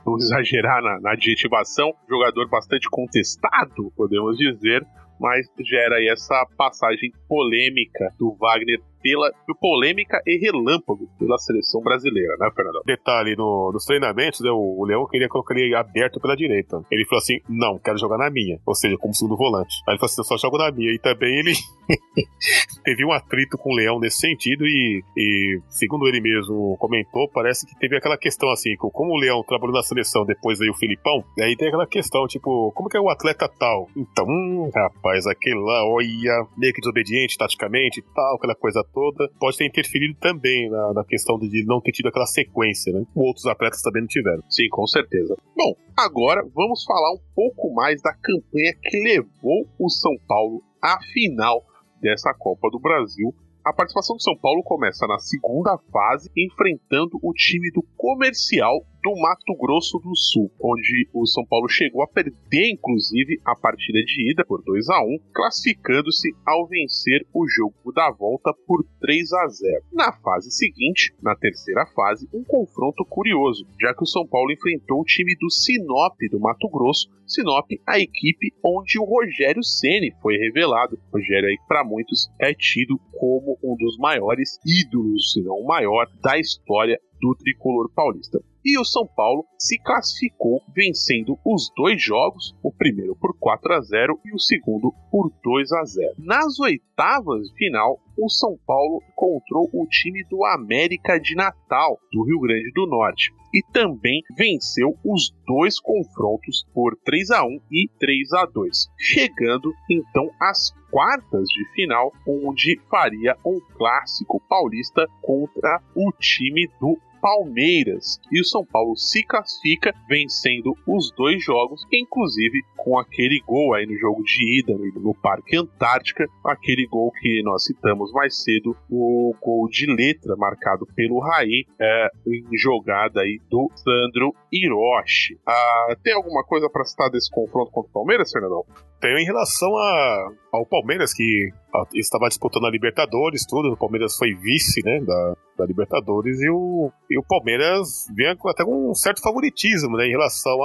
não, exagerar na, na adjetivação, jogador bastante contestado, podemos dizer, mas gera aí essa passagem polêmica do Wagner pela polêmica e relâmpago pela seleção brasileira, né, Fernando? Detalhe, no, nos treinamentos, né, o, Leão queria colocar ele aberto pela direita. Ele falou assim: não, quero jogar na minha, ou seja, como segundo volante. Aí ele falou assim: eu só jogo na minha. E também ele teve um atrito com o Leão nesse sentido, e, e, segundo ele mesmo comentou, parece que teve aquela questão assim: como o Leão trabalhou na seleção depois aí o Filipão, aí tem aquela questão, tipo, como que é o atleta tal? Então, hum, rapaz, aquele lá, olha, meio que desobediente taticamente e tal, aquela coisa toda, pode ter interferido também na, na questão de não ter tido aquela sequência, né? Outros atletas também não tiveram. Sim, com certeza. Bom, agora vamos falar um pouco mais da campanha que levou o São Paulo à final dessa Copa do Brasil a participação do São Paulo começa na segunda fase, enfrentando o time do Comercial do Mato Grosso do Sul, onde o São Paulo chegou a perder, inclusive, a partida de ida por 2 a 1 classificando-se ao vencer o jogo da volta por 3 a 0 Na fase seguinte, na terceira fase, um confronto curioso, já que o São Paulo enfrentou o time do Sinop do Mato Grosso, Sinop, a equipe onde o Rogério Ceni foi revelado. Rogério aí para muitos é tido como um dos maiores ídolos, se não o maior, da história do tricolor paulista. E o São Paulo se classificou vencendo os dois jogos, o primeiro por 4 a 0 e o segundo por 2 a 0. Nas oitavas de final, o São Paulo encontrou o time do América de Natal, do Rio Grande do Norte, e também venceu os dois confrontos por 3 a 1 e 3 a 2, chegando então às quartas de final, onde faria um clássico paulista contra o time do Palmeiras. E o São Paulo se classifica vencendo os dois jogos, inclusive com aquele gol aí no jogo de ida no Parque Antártica, aquele gol que nós citamos mais cedo, o gol de letra marcado pelo Raí é, em jogada aí do Sandro Hiroshi. Ah, tem alguma coisa para citar desse confronto contra o Palmeiras, Fernandão? Tenho em relação a, ao Palmeiras, que estava disputando a Libertadores, tudo. O Palmeiras foi vice, né, da, da Libertadores, e o, e o Palmeiras vem até com um certo favoritismo, né, em relação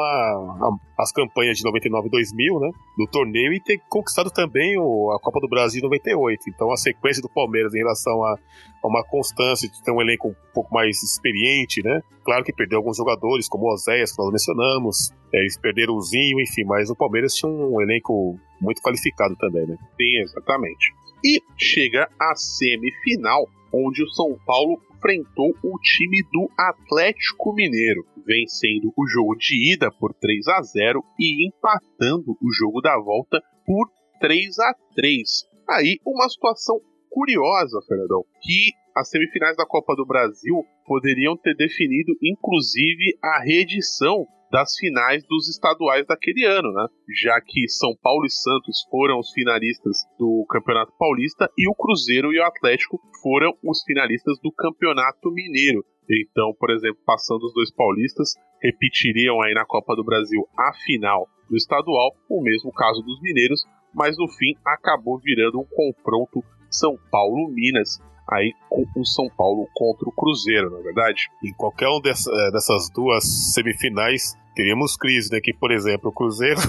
às campanhas de 99 e 2000, né, do torneio, e ter conquistado também o, a Copa do Brasil em 98. Então, a sequência do Palmeiras em relação a, a uma constância de ter um elenco um pouco mais experiente, né, claro que perdeu alguns jogadores, como o Oséias, que nós mencionamos, eles perderam o Zinho, enfim, mas o Palmeiras tinha um elenco muito qualificado também, né? Sim, exatamente. E chega a semifinal, onde o São Paulo enfrentou o time do Atlético Mineiro, vencendo o jogo de ida por 3 a 0 e empatando o jogo da volta por 3 a 3. Aí uma situação curiosa, Fernandão, que as semifinais da Copa do Brasil poderiam ter definido inclusive a reedição das finais dos estaduais daquele ano, né? Já que São Paulo e Santos foram os finalistas do Campeonato Paulista e o Cruzeiro e o Atlético foram os finalistas do Campeonato Mineiro. Então, por exemplo, passando os dois paulistas, repetiriam aí na Copa do Brasil a final do estadual, o mesmo caso dos mineiros, mas no fim acabou virando um confronto São Paulo-Minas, aí com o São Paulo contra o Cruzeiro, na é verdade? Em qualquer uma eh, dessas duas semifinais, teríamos crise, né? Que, por exemplo, o Cruzeiro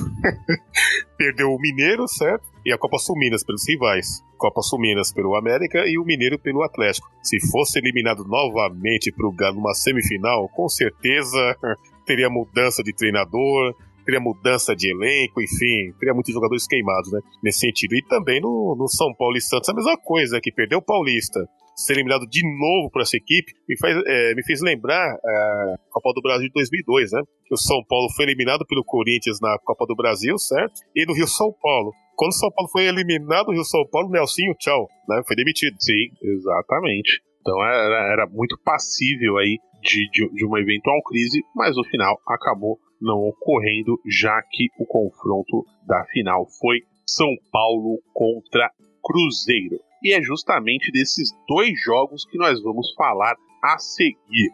perdeu o Mineiro, certo? E a Copa Sul Minas pelos rivais. Copa Sul Minas pelo América e o Mineiro pelo Atlético. Se fosse eliminado novamente para o Galo numa semifinal, com certeza teria mudança de treinador, teria mudança de elenco, enfim, teria muitos jogadores queimados, né? Nesse sentido. E também no, no São Paulo e Santos a mesma coisa, que perdeu o Paulista, ser eliminado de novo por essa equipe, me, faz, é, me fez lembrar a Copa do Brasil de 2002, né? Que o São Paulo foi eliminado pelo Corinthians na Copa do Brasil, certo? E no Rio São Paulo. Quando o São Paulo foi eliminado do Rio São Paulo, Nelsinho, tchau, né? Foi demitido. Sim, exatamente. Então era, era muito passível aí de, de, de uma eventual crise, mas no final acabou não ocorrendo, já que o confronto da final foi São Paulo contra Cruzeiro. E é justamente desses dois jogos que nós vamos falar a seguir.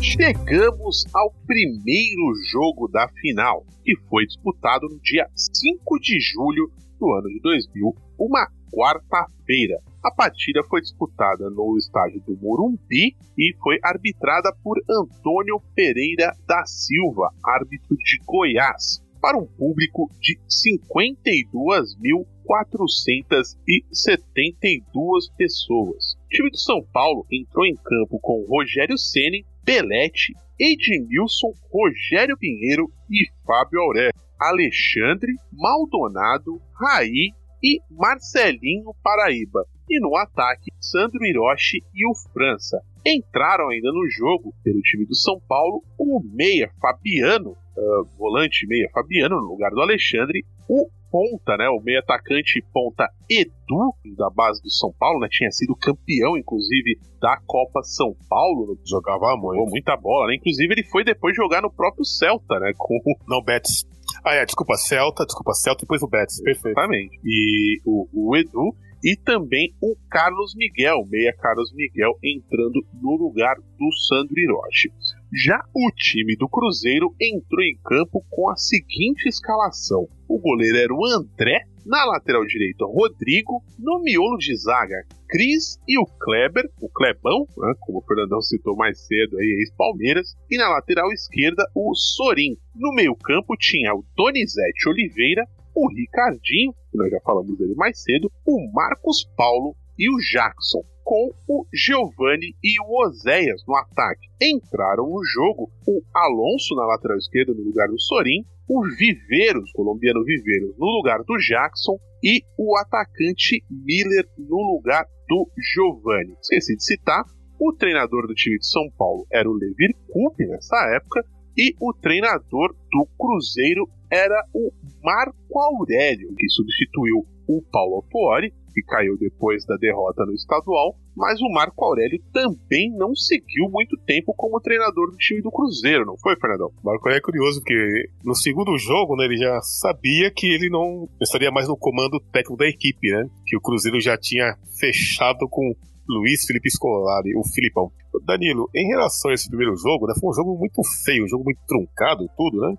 Chegamos ao primeiro jogo da final, que foi disputado no dia 5 de julho do ano de 2000, uma quarta-feira. A partida foi disputada no estádio do Morumbi e foi arbitrada por Antônio Pereira da Silva, árbitro de Goiás, para um público de 52.472 pessoas. O time do São Paulo entrou em campo com Rogério Ceni, Belete, Edmilson, Rogério Pinheiro e Fábio Aurélio. Alexandre, Maldonado, Raí e Marcelinho Paraíba. E no ataque, Sandro Hiroshi e o França. Entraram ainda no jogo, pelo time do São Paulo, o meia Fabiano, uh, volante meia Fabiano, no lugar do Alexandre, o ponta, né, o meio atacante ponta Edu, da base do São Paulo, né, tinha sido campeão, inclusive, da Copa São Paulo. Jogava muito. muita bola, né? Inclusive, ele foi depois jogar no próprio Celta, né, com... Não, Betis. Ah, é, desculpa, Celta, desculpa, Celta e depois o Betis. Perfeito. Exatamente. E o, o Edu e também o Carlos Miguel, meia Carlos Miguel, entrando no lugar do Sandro Hiroshi. Já o time do Cruzeiro entrou em campo com a seguinte escalação: o goleiro era o André, na lateral direita, Rodrigo, no miolo de zaga, Cris e o Kleber, o Clebão, né, como o Fernandão citou mais cedo aí, ex-Palmeiras, e na lateral esquerda, o Sorin. No meio-campo tinha o Donizete Oliveira, o Ricardinho, que nós já falamos dele mais cedo, o Marcos Paulo e o Jackson, com o Giovanni e o Oséias no ataque. Entraram no jogo o Alonso na lateral esquerda no lugar do Sorin, o Viveiros, colombiano Viveiros, no lugar do Jackson e o atacante Miller no lugar do Giovanni. Esqueci de citar, o treinador do time de São Paulo era o Levir Coupe nessa época e o treinador do Cruzeiro era o Marco Aurélio, que substituiu o Paulo Autuori, que caiu depois da derrota no estadual, mas o Marco Aurélio também não seguiu muito tempo como treinador do time do Cruzeiro, não foi, Fernandão? Marco Aurélio é curioso, porque no segundo jogo, né, ele já sabia que ele não estaria mais no comando técnico da equipe, né? Que o Cruzeiro já tinha fechado com Luiz Felipe Scolari, o Filipão. Danilo, em relação a esse primeiro jogo, né, foi um jogo muito feio, um jogo muito truncado, tudo, né?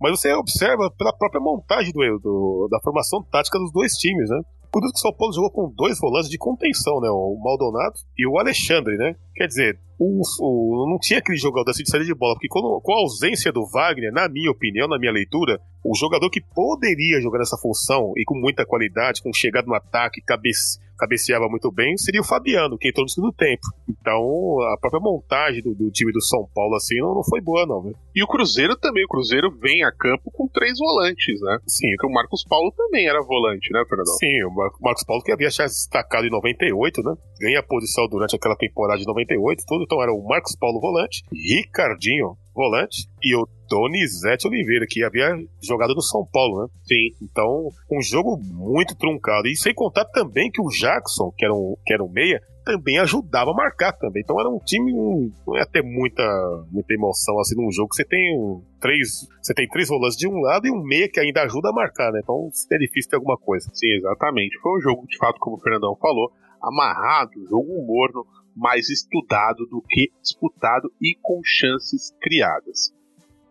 Mas você observa pela própria montagem do, do, da formação tática dos dois times, né? Por isso que o São Paulo jogou com dois volantes de contenção, né? O Maldonado e o Alexandre, né? Quer dizer, o, o, não tinha aquele jogador assim de saída de bola, porque com, com a ausência do Wagner, na minha opinião, na minha leitura, o jogador que poderia jogar nessa função e com muita qualidade, com chegada no ataque, cabeça cabeceava muito bem, seria o Fabiano, que entrou no segundo tempo. Então, a própria montagem do, do time do São Paulo, assim, não, não foi boa, não? E o Cruzeiro também. O Cruzeiro vem a campo com três volantes, né? Sim, Porque o Marcos Paulo também era volante, né, Fernandão? Sim, o Mar- Marcos Paulo que havia já se destacado em 98, né? Ganha a posição durante aquela temporada de 98, tudo. Então era o Marcos Paulo volante, Ricardinho volante e o Donizete Oliveira, que havia jogado no São Paulo, né? Sim. Então, um jogo muito truncado. E sem contar também que o Jackson, que era um, que era um meia, também ajudava a marcar também. Então era um time, um, não ia ter muita, muita emoção assim num jogo. que Você tem um, três, você tem três volantes de um lado e um meia que ainda ajuda a marcar, né? Então é difícil ter alguma coisa. Sim, exatamente. Foi um jogo, de fato, como o Fernandão falou, amarrado, jogo morno, mais estudado do que disputado e com chances criadas.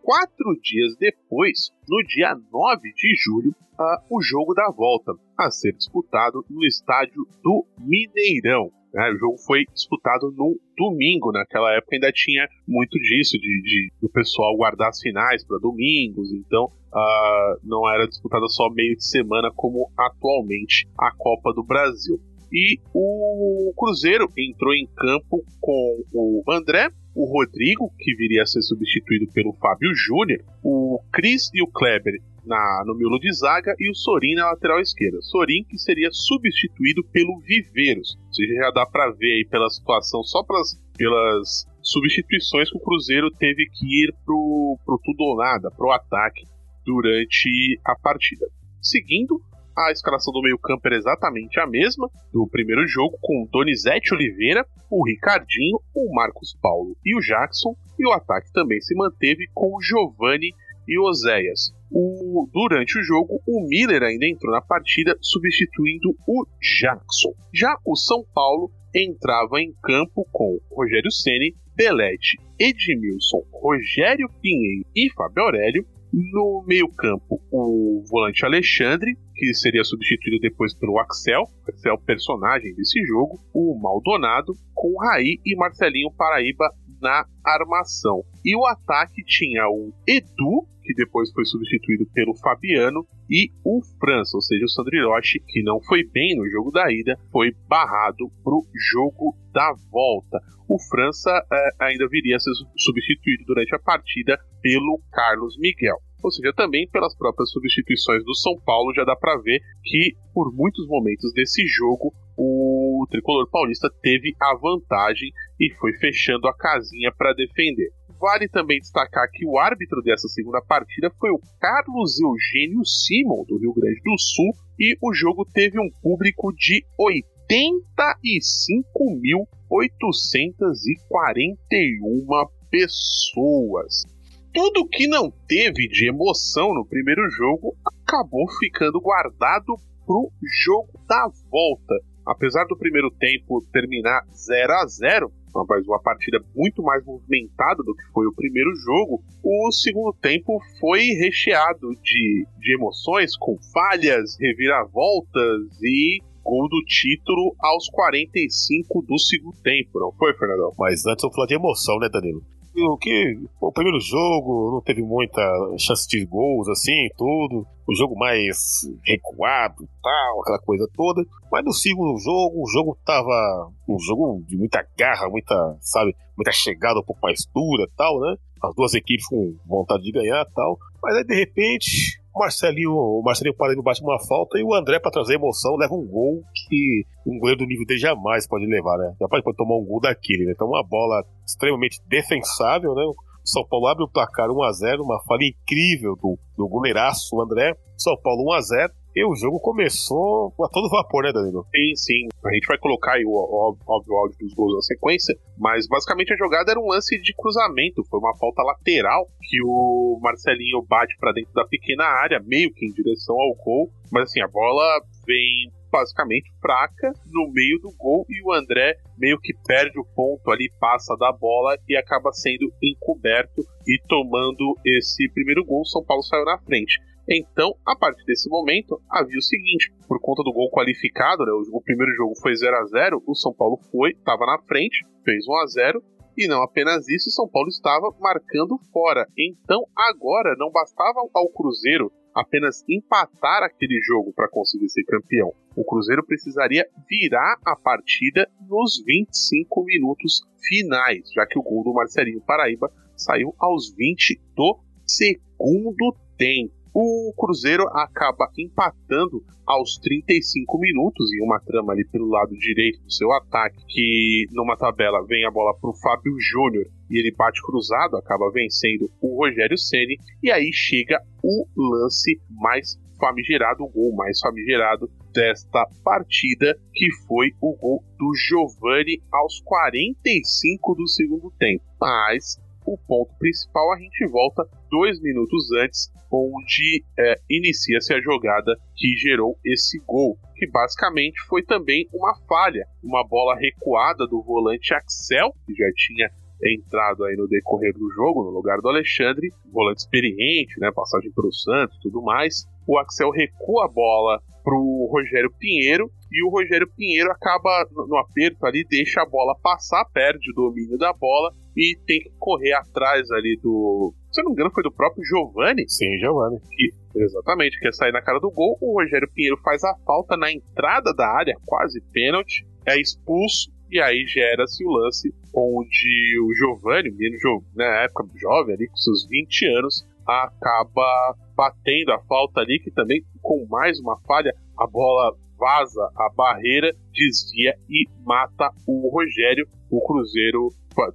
Quatro dias depois, no dia 9 de julho, ah, o jogo da volta, a ser disputado no estádio do Mineirão. né? O jogo foi disputado no domingo, naquela época ainda tinha muito disso, de, de- do pessoal guardar as finais para domingos, então ah, não era disputada só meio de semana como atualmente a Copa do Brasil. E o Cruzeiro entrou em campo com o André, o Rodrigo, que viria a ser substituído pelo Fábio Júnior, o Cris e o Kleber na, no miolo de zaga e o Sorin na lateral esquerda. Sorin que seria substituído pelo Viveiros. Ou seja, já dá para ver aí pela situação, só pelas, pelas substituições que o Cruzeiro teve que ir pro, pro tudo ou nada, pro ataque durante a partida. Seguindo, a escalação do meio-campo era exatamente a mesma do primeiro jogo, com Donizete Oliveira, o Ricardinho, o Marcos Paulo e o Jackson, e o ataque também se manteve com o Giovanni e Oséias. O- durante o jogo, o Miller ainda entrou na partida, substituindo o Jackson. Já o São Paulo entrava em campo com Rogério Ceni, Belete, Edmilson, Rogério Pinheiro e Fábio Aurélio. No meio-campo, o volante Alexandre, que seria substituído depois pelo Axel, Axel personagem desse jogo, o Maldonado, com o Raí e Marcelinho Paraíba na armação. E o ataque tinha o Edu, que depois foi substituído pelo Fabiano, e o França, ou seja, o Sandro Hiroshi, que não foi bem no jogo da ida, foi barrado pro jogo da volta. O França eh, ainda viria a ser su- substituído durante a partida pelo Carlos Miguel. Ou seja, também pelas próprias substituições do São Paulo já dá para ver que por muitos momentos desse jogo o tricolor paulista teve a vantagem e foi fechando a casinha para defender. Vale também destacar que o árbitro dessa segunda partida foi o Carlos Eugênio Simon, do Rio Grande do Sul, e o jogo teve um público de 85.841 pessoas. Tudo que não teve de emoção no primeiro jogo acabou ficando guardado pro jogo da volta. Apesar do primeiro tempo terminar 0 a 0 mas uma partida muito mais movimentada do que foi o primeiro jogo, o segundo tempo foi recheado de, de emoções, com falhas, reviravoltas e gol do título aos 45 do segundo tempo, não foi, Fernandão? Mas antes eu falar de emoção, né, Danilo? O que o primeiro jogo não teve muita chance de gols assim, tudo. O jogo mais recuado, tal, aquela coisa toda. Mas no segundo jogo, o jogo tava um jogo de muita garra, muita, sabe, muita chegada um pouco mais dura, tal, né? As duas equipes com vontade de ganhar, tal. Mas aí de repente, o Marcelinho, o Marcelinho Paraíba bate uma falta e o André, pra trazer emoção, leva um gol que um goleiro do nível dele jamais pode levar, né? Jamais pode tomar um gol daquele, né? Então, uma bola extremamente defensável, né? São Paulo abre o placar 1x0, uma falha incrível do, do goleiraço André. São Paulo 1x0. E o jogo começou a todo vapor, né, Danilo? Sim, sim. A gente vai colocar aí o, o, óbvio áudio dos gols na sequência, mas basicamente a jogada era um lance de cruzamento. Foi uma falta lateral que o Marcelinho bate para dentro da pequena área, meio que em direção ao gol. Mas assim, a bola vem basicamente fraca no meio do gol e o André meio que perde o ponto ali, passa da bola e acaba sendo encoberto e tomando esse primeiro gol. São Paulo saiu na frente. Então, a partir desse momento, havia o seguinte: por conta do gol qualificado, né, o, o primeiro jogo foi 0 a 0 o São Paulo foi, estava na frente, fez 1 a 0 e não apenas isso, o São Paulo estava marcando fora. Então, agora não bastava ao Cruzeiro apenas empatar aquele jogo para conseguir ser campeão. O Cruzeiro precisaria virar a partida nos 25 minutos finais, já que o gol do Marcelinho Paraíba saiu aos 20 do segundo tempo. O Cruzeiro acaba empatando aos 35 minutos em uma trama ali pelo lado direito do seu ataque, que numa tabela vem a bola para o Fábio Júnior e ele bate cruzado, acaba vencendo o Rogério Ceni e aí chega o lance mais famigerado, o gol mais famigerado desta partida, que foi o gol do Giovani aos 45 do segundo tempo. Mas o ponto principal a gente volta dois minutos antes, onde é, inicia-se a jogada que gerou esse gol, que basicamente foi também uma falha, uma bola recuada do volante Axel, que já tinha entrado aí no decorrer do jogo, no lugar do Alexandre, volante experiente, né, passagem para o Santos, tudo mais. O Axel recua a bola para o Rogério Pinheiro e o Rogério Pinheiro acaba no aperto ali, deixa a bola passar, perde o domínio da bola e tem que correr atrás ali do. Se eu não me engano, foi do próprio Giovanni. Sim, Giovanni. Que, exatamente, quer sair na cara do gol. O Rogério Pinheiro faz a falta na entrada da área, quase pênalti, é expulso. E aí gera-se o lance onde o Giovanni, menino na época jovem ali, com seus 20 anos, acaba batendo a falta ali, que também com mais uma falha, a bola vaza a barreira, desvia e mata o Rogério. O Cruzeiro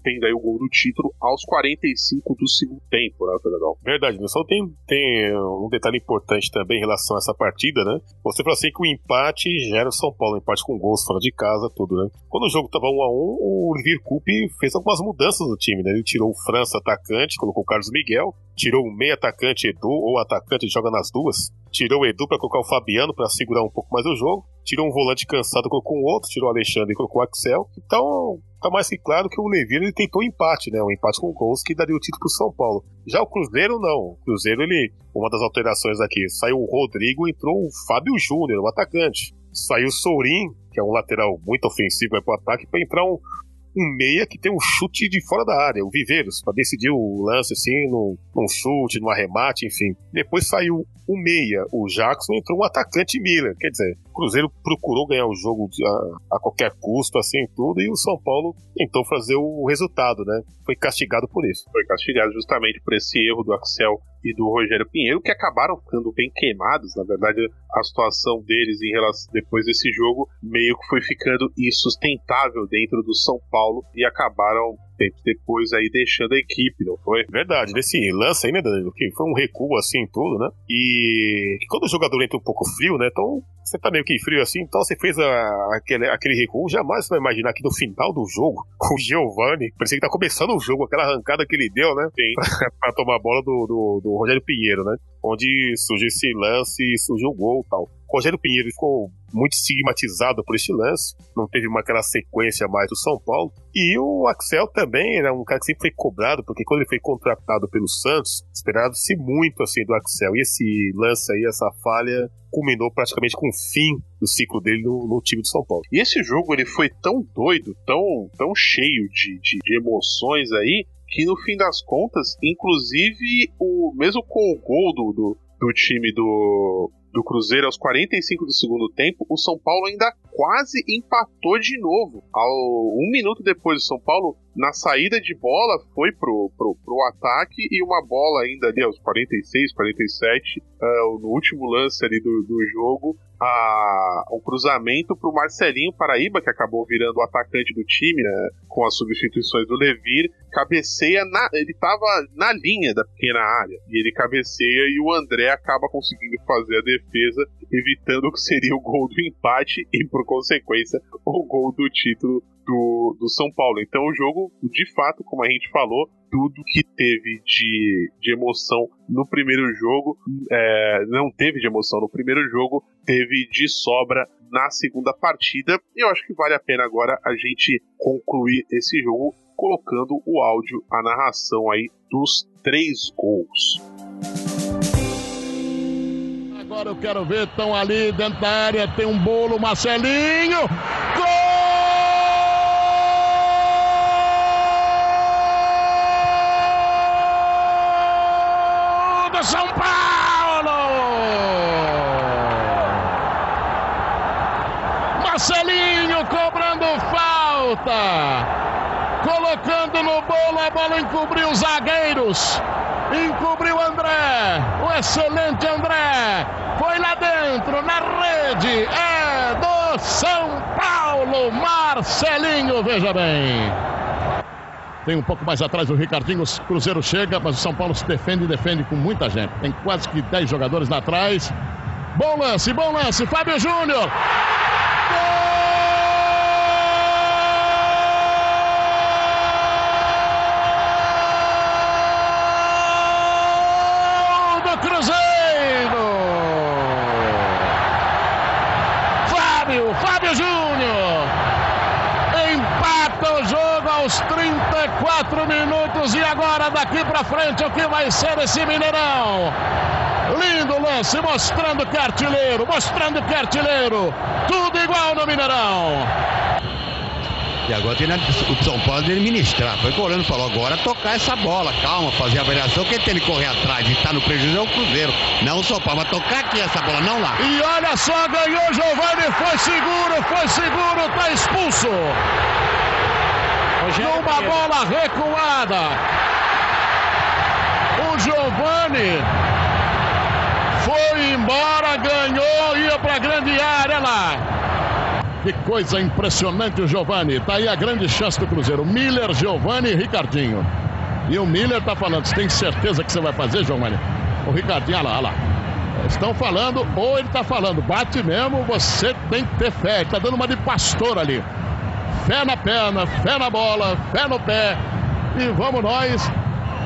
tendo aí o gol do título aos 45 do segundo tempo, né, Federal? Verdade, só tem, tem um detalhe importante também em relação a essa partida, né? Você falou assim que o empate gera o São Paulo, empate com gols fora de casa, tudo, né? Quando o jogo tava 1 a 1 o Olivier Coupe fez algumas mudanças no time, né? Ele tirou o França atacante, colocou o Carlos Miguel, tirou o meio atacante Edu, ou atacante joga nas duas, tirou o Edu para colocar o Fabiano para segurar um pouco mais o jogo, tirou um volante cansado, colocou um outro, tirou o Alexandre e colocou o Axel. Então, tá mais que claro que o Levir ele tentou empate, né? Um empate com gols que daria o título pro São Paulo. Já o Cruzeiro não. O Cruzeiro, ele, uma das alterações aqui, saiu o Rodrigo, entrou o Fábio Júnior, o atacante. Saiu o Sourin, que é um lateral muito ofensivo para pro ataque, para entrar um, um meia que tem um chute de fora da área, o Viveiros, para decidir o lance assim, num, num chute, num arremate, enfim. Depois saiu o meia, o Jackson, entrou um atacante Miller. Quer dizer, Cruzeiro procurou ganhar o jogo a, a qualquer custo, assim, tudo, e o São Paulo tentou fazer o resultado, né? Foi castigado por isso. Foi castigado justamente por esse erro do Axel e do Rogério Pinheiro, que acabaram ficando bem queimados. Na verdade, a situação deles em relação depois desse jogo meio que foi ficando insustentável dentro do São Paulo e acabaram tempo depois aí deixando a equipe, não foi? Verdade, nesse lance aí, né, Danilo? Que foi um recuo assim tudo, né? E quando o jogador entra um pouco frio, né? Então você tá meio que frio assim, então você fez a, aquele, aquele recuo. Jamais você vai imaginar que no final do jogo, o Giovanni, parecia que tá começando o jogo, aquela arrancada que ele deu, né? Pra, pra tomar a bola do, do, do Rogério Pinheiro, né? Onde surgiu esse lance e surgiu o gol e tal. Rogério Pinheiro ficou muito estigmatizado por este lance, não teve uma aquela sequência mais do São Paulo. E o Axel também era um cara que sempre foi cobrado, porque quando ele foi contratado pelo Santos, esperava-se muito assim do Axel. E esse lance aí, essa falha, culminou praticamente com o fim do ciclo dele no, no, time do São Paulo. E esse jogo ele foi tão doido, tão, tão cheio de, de, de emoções aí, que no fim das contas, inclusive o mesmo com o gol do, do, do time do, do Cruzeiro aos 45 do segundo tempo, o São Paulo ainda quase empatou de novo. Ao, um minuto depois, o São Paulo, na saída de bola, foi pro, pro, pro ataque e uma bola ainda ali aos 46, 47, uh, no último lance ali do, do jogo, a, um cruzamento para o Marcelinho Paraíba, que acabou virando o atacante do time, né, com as substituições do Levir, cabeceia, na, ele estava na linha da pequena área, e ele cabeceia e o André acaba conseguindo fazer a defesa, evitando o que seria o gol do empate e, por consequência, o gol do título do, do São Paulo. Então o jogo, de fato, como a gente falou, tudo que teve de, de emoção no primeiro jogo, é, não teve de emoção no primeiro jogo, teve de sobra na segunda partida. E eu acho que vale a pena agora a gente concluir esse jogo colocando o áudio, a narração aí dos três gols. Agora eu quero ver, estão ali dentro da área, tem um bolo, Marcelinho. Gol! São Paulo! Marcelinho cobrando falta, colocando no bolo, a bola encobriu os zagueiros, encobriu André, o excelente André, foi lá dentro, na rede, é do São Paulo, Marcelinho, veja bem. Tem um pouco mais atrás o Ricardinho, o Cruzeiro chega, mas o São Paulo se defende e defende com muita gente. Tem quase que 10 jogadores lá atrás. Bom lance, bom lance, Fábio Júnior. Gol do Cruzeiro! Fábio, Fábio Júnior! Empata o jogo aos 34 minutos e agora daqui pra frente o que vai ser esse Mineirão? Lindo lance, mostrando que é artilheiro, mostrando que é artilheiro. Tudo igual no Mineirão. E agora tem o São Paulo de administrar. Foi correndo falou: agora tocar essa bola, calma, fazer a avaliação. Quem tem que correr atrás e está no prejuízo é o Cruzeiro, não o São Paulo. Mas tocar aqui essa bola, não lá. E olha só, ganhou Giovanni, foi seguro, foi seguro, tá expulso. Numa bola recuada. O Giovanni foi embora, ganhou, ia pra grande área lá. Que coisa impressionante o Giovanni. Tá aí a grande chance do Cruzeiro. Miller, Giovanni e Ricardinho. E o Miller tá falando, você tem certeza que você vai fazer, Giovanni? O Ricardinho, olha lá, olha lá. Estão falando, ou ele tá falando, bate mesmo, você tem que ter fé. Ele tá dando uma de pastor ali. Fé na perna, fé na bola, fé no pé. E vamos nós.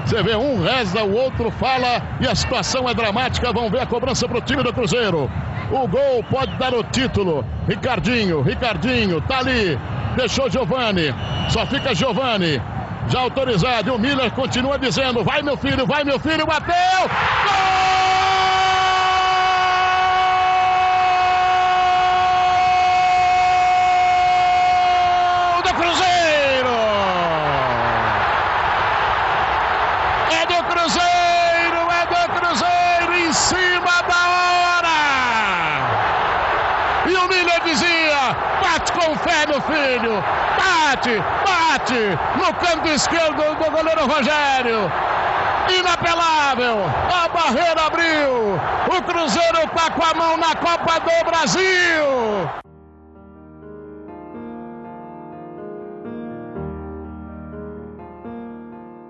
Você vê, um reza, o outro fala e a situação é dramática. Vamos ver a cobrança pro time do Cruzeiro. O gol pode dar o título. Ricardinho, Ricardinho, tá ali. Deixou Giovani. Só fica Giovani. Já autorizado. E o Miller continua dizendo: vai meu filho, vai meu filho, bateu! Gol do Cruzeiro! É do Cruzeiro, é do Cruzeiro em cima da hora! E o Miller dizia: bate com fé, meu filho! Bate, bate! No canto esquerdo do goleiro Rogério! Inapelável! A barreira abriu! O Cruzeiro tá com a mão na Copa do Brasil!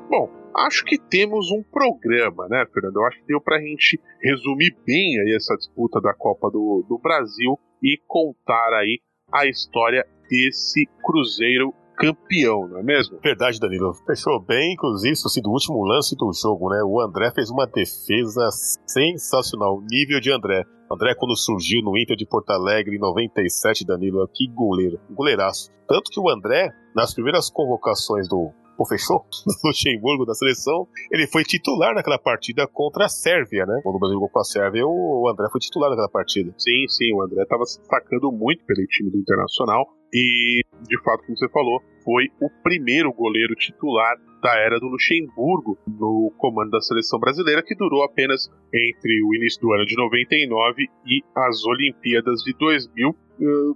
Bom, acho que temos um programa, né, Fernando? Eu acho que deu pra gente resumir bem aí essa disputa da Copa do, do Brasil e contar aí a história desse Cruzeiro campeão, não é mesmo? Verdade, Danilo. Fechou bem, inclusive, isso assim, do último lance do jogo, né? O André fez uma defesa sensacional, nível de André. André, quando surgiu no Inter de Porto Alegre em 97, Danilo, que goleiro, goleiraço. Tanto que o André, nas primeiras convocações do o fechou Luxemburgo da seleção, ele foi titular naquela partida contra a Sérvia, né? Quando o Brasil jogou com a Sérvia, o André foi titular naquela partida. Sim, sim, o André estava se destacando muito pelo time do Internacional e, de fato, como você falou, foi o primeiro goleiro titular da era do Luxemburgo no comando da seleção brasileira, que durou apenas entre o início do ano de 99 e as Olimpíadas de 2000,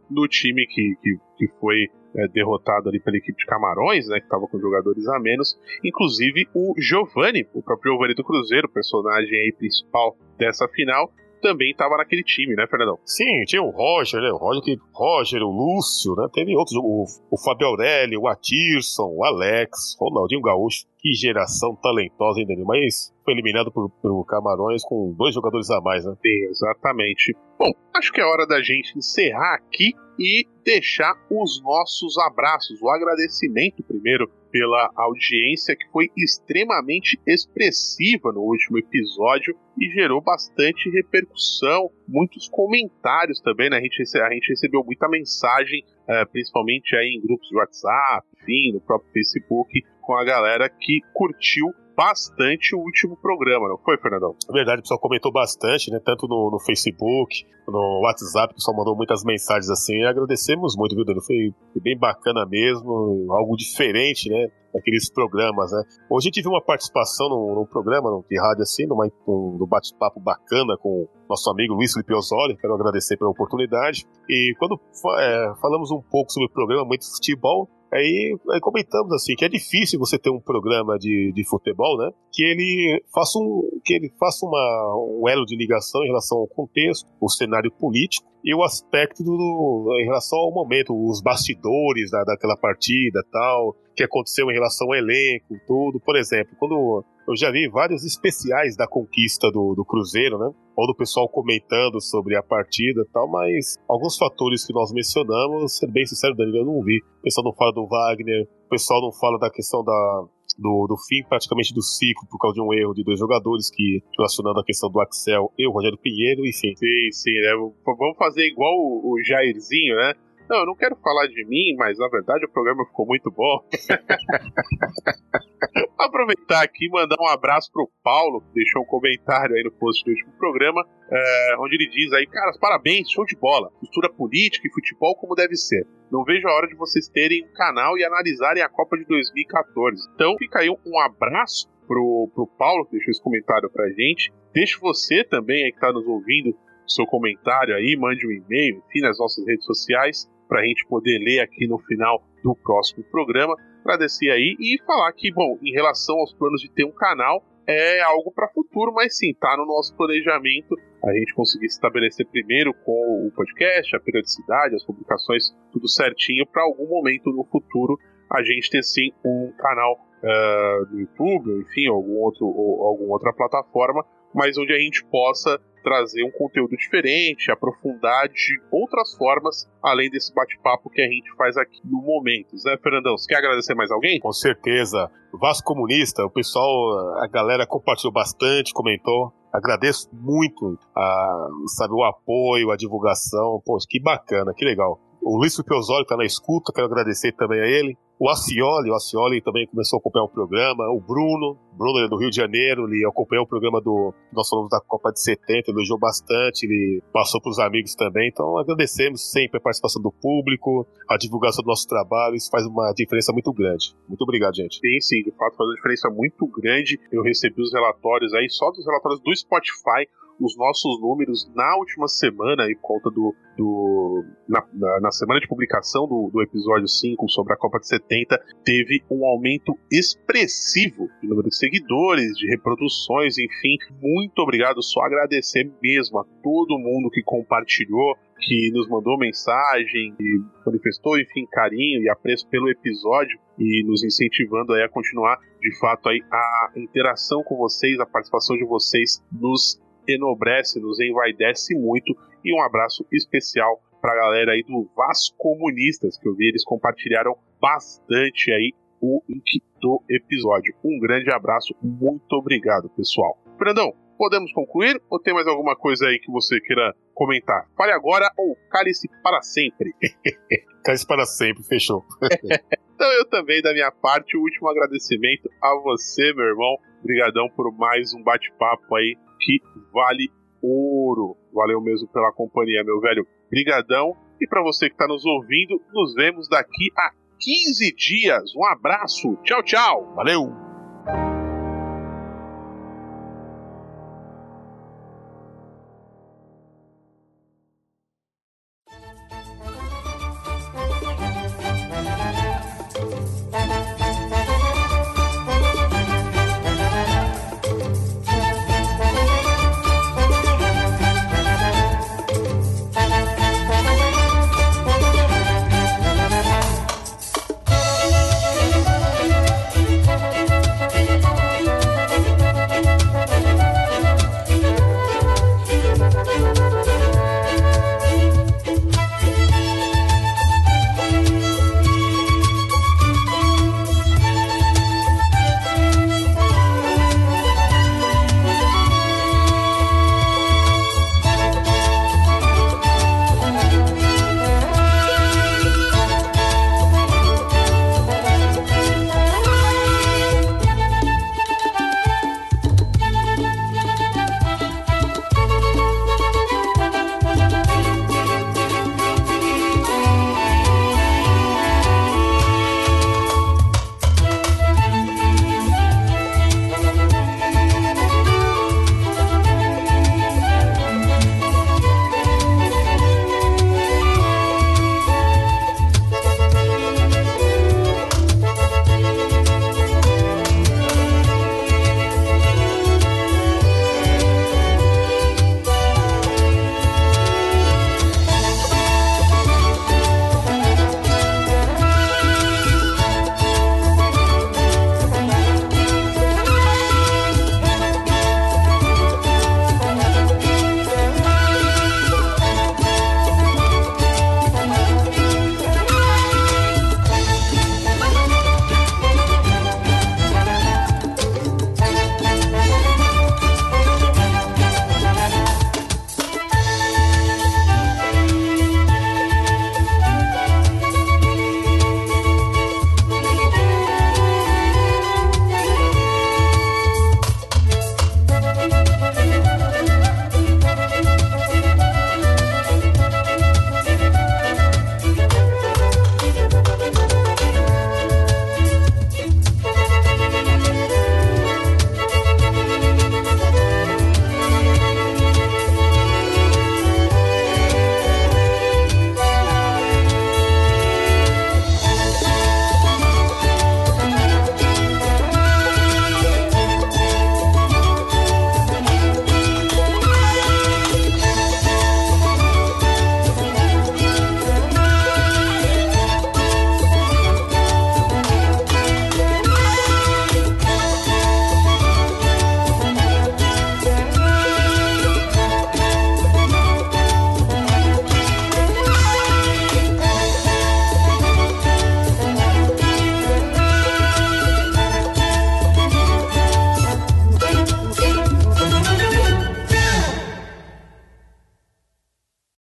no time que, que, que foi é, derrotado ali pela equipe de Camarões, né, que estava com jogadores a menos, inclusive o Giovani, o próprio Giovani do Cruzeiro, personagem aí principal dessa final, também estava naquele time, né, Fernandão? Sim, tinha o Roger, né? O Roger, que, Roger o Lúcio, né? Teve outros, o, o Fábio Aurélio, o Atirson, o Alex, Ronaldinho Gaúcho. Que geração talentosa ainda, mas foi eliminado por, por Camarões com dois jogadores a mais, né? Exatamente. Bom, acho que é hora da gente encerrar aqui e deixar os nossos abraços, o agradecimento primeiro pela audiência que foi extremamente expressiva no último episódio e gerou bastante repercussão, muitos comentários também, né? A gente, a gente recebeu muita mensagem, é, principalmente aí em grupos de WhatsApp, enfim, no próprio Facebook, com a galera que curtiu bastante o último programa, não foi, Fernandão? É verdade, o pessoal comentou bastante, né? Tanto no, no Facebook, no WhatsApp, o pessoal mandou muitas mensagens assim. E agradecemos muito, viu, Dani? Foi, bem bacana mesmo, algo diferente, né? naqueles programas, né? Hoje viu uma participação num, num programa num, de rádio assim, numa, num, num bate-papo bacana com nosso amigo Luiz Felipe Osório, quero agradecer pela oportunidade. E quando é, falamos um pouco sobre o programa Muito Futebol, Aí, aí, comentamos assim que é difícil você ter um programa de, de futebol, né? Que ele faça um que ele faça uma, um elo de ligação em relação ao contexto, o cenário político e o aspecto do, em relação ao momento, os bastidores da, daquela partida, tal, que aconteceu em relação ao elenco, tudo. Por exemplo, quando eu já vi vários especiais da conquista do, do Cruzeiro, né? Ou do pessoal comentando sobre a partida e tal, mas alguns fatores que nós mencionamos, ser bem sincero, Danilo, eu não vi. O pessoal não fala do Wagner, o pessoal não fala da questão da, do, do, fim praticamente do ciclo por causa de um erro de dois jogadores que relacionando a questão do Axel e o Rogério Pinheiro, enfim. Sim, sim, né? Vamos fazer igual o, o Jairzinho, né? Não, eu não quero falar de mim, mas na verdade o programa ficou muito bom. Aproveitar aqui e mandar um abraço pro Paulo, que deixou um comentário aí no post do último programa, é, onde ele diz aí, caras, parabéns, show de bola. Costura política e futebol como deve ser. Não vejo a hora de vocês terem um canal e analisarem a Copa de 2014. Então fica aí um abraço pro, pro Paulo, que deixou esse comentário pra gente. Deixe você também aí que tá nos ouvindo seu comentário aí, mande um e-mail, enfim, nas nossas redes sociais para a gente poder ler aqui no final do próximo programa. Agradecer aí e falar que, bom, em relação aos planos de ter um canal, é algo para futuro, mas sim, tá no nosso planejamento a gente conseguir estabelecer primeiro com o podcast, a periodicidade, as publicações, tudo certinho, para algum momento no futuro a gente ter sim um canal uh, no YouTube, enfim, algum outro, ou alguma outra plataforma, mas onde a gente possa trazer um conteúdo diferente, aprofundar de outras formas, além desse bate-papo que a gente faz aqui no momento. Né, Fernandão? Você quer agradecer mais alguém? Com certeza. Vasco Comunista, o pessoal, a galera compartilhou bastante, comentou. Agradeço muito a, sabe, o apoio, a divulgação. Pô, que bacana, que legal. O Luiz Piozoli está na escuta, quero agradecer também a ele. O Acioli, o Acioli também começou a acompanhar o programa. O Bruno, Bruno é do Rio de Janeiro, ele acompanhou o programa do. Nós falamos da Copa de 70, elogiou bastante, ele passou para os amigos também. Então agradecemos sempre a participação do público, a divulgação do nosso trabalho, isso faz uma diferença muito grande. Muito obrigado, gente. Sim, sim, de fato faz uma diferença muito grande. Eu recebi os relatórios aí, só dos relatórios do Spotify os nossos números na última semana, em conta do. do na, na, na, semana de publicação do, do episódio 5 sobre a Copa de 70, teve um aumento expressivo de número de seguidores, de reproduções, enfim. Muito obrigado, só agradecer mesmo a todo mundo que compartilhou, que nos mandou mensagem, que manifestou, enfim, carinho e apreço pelo episódio e nos incentivando aí a continuar, de fato, aí a interação com vocês, a participação de vocês nos enobrece, nos envaidece muito. E um abraço especial para a galera aí do Vasco Comunistas, que eu vi eles compartilharam bastante aí o link do episódio. Um grande abraço, muito obrigado, pessoal. Brandão, podemos concluir ou tem mais alguma coisa aí que você queira comentar? Fale agora ou cale-se para sempre. cale-se para sempre, fechou. então eu também, da minha parte, o último agradecimento a você, meu irmão. Obrigadão por mais um bate-papo aí que vale ouro. Valeu mesmo pela companhia, meu velho. Brigadão. E para você que está nos ouvindo, nos vemos daqui a 15 dias. Um abraço. Tchau, tchau. Valeu.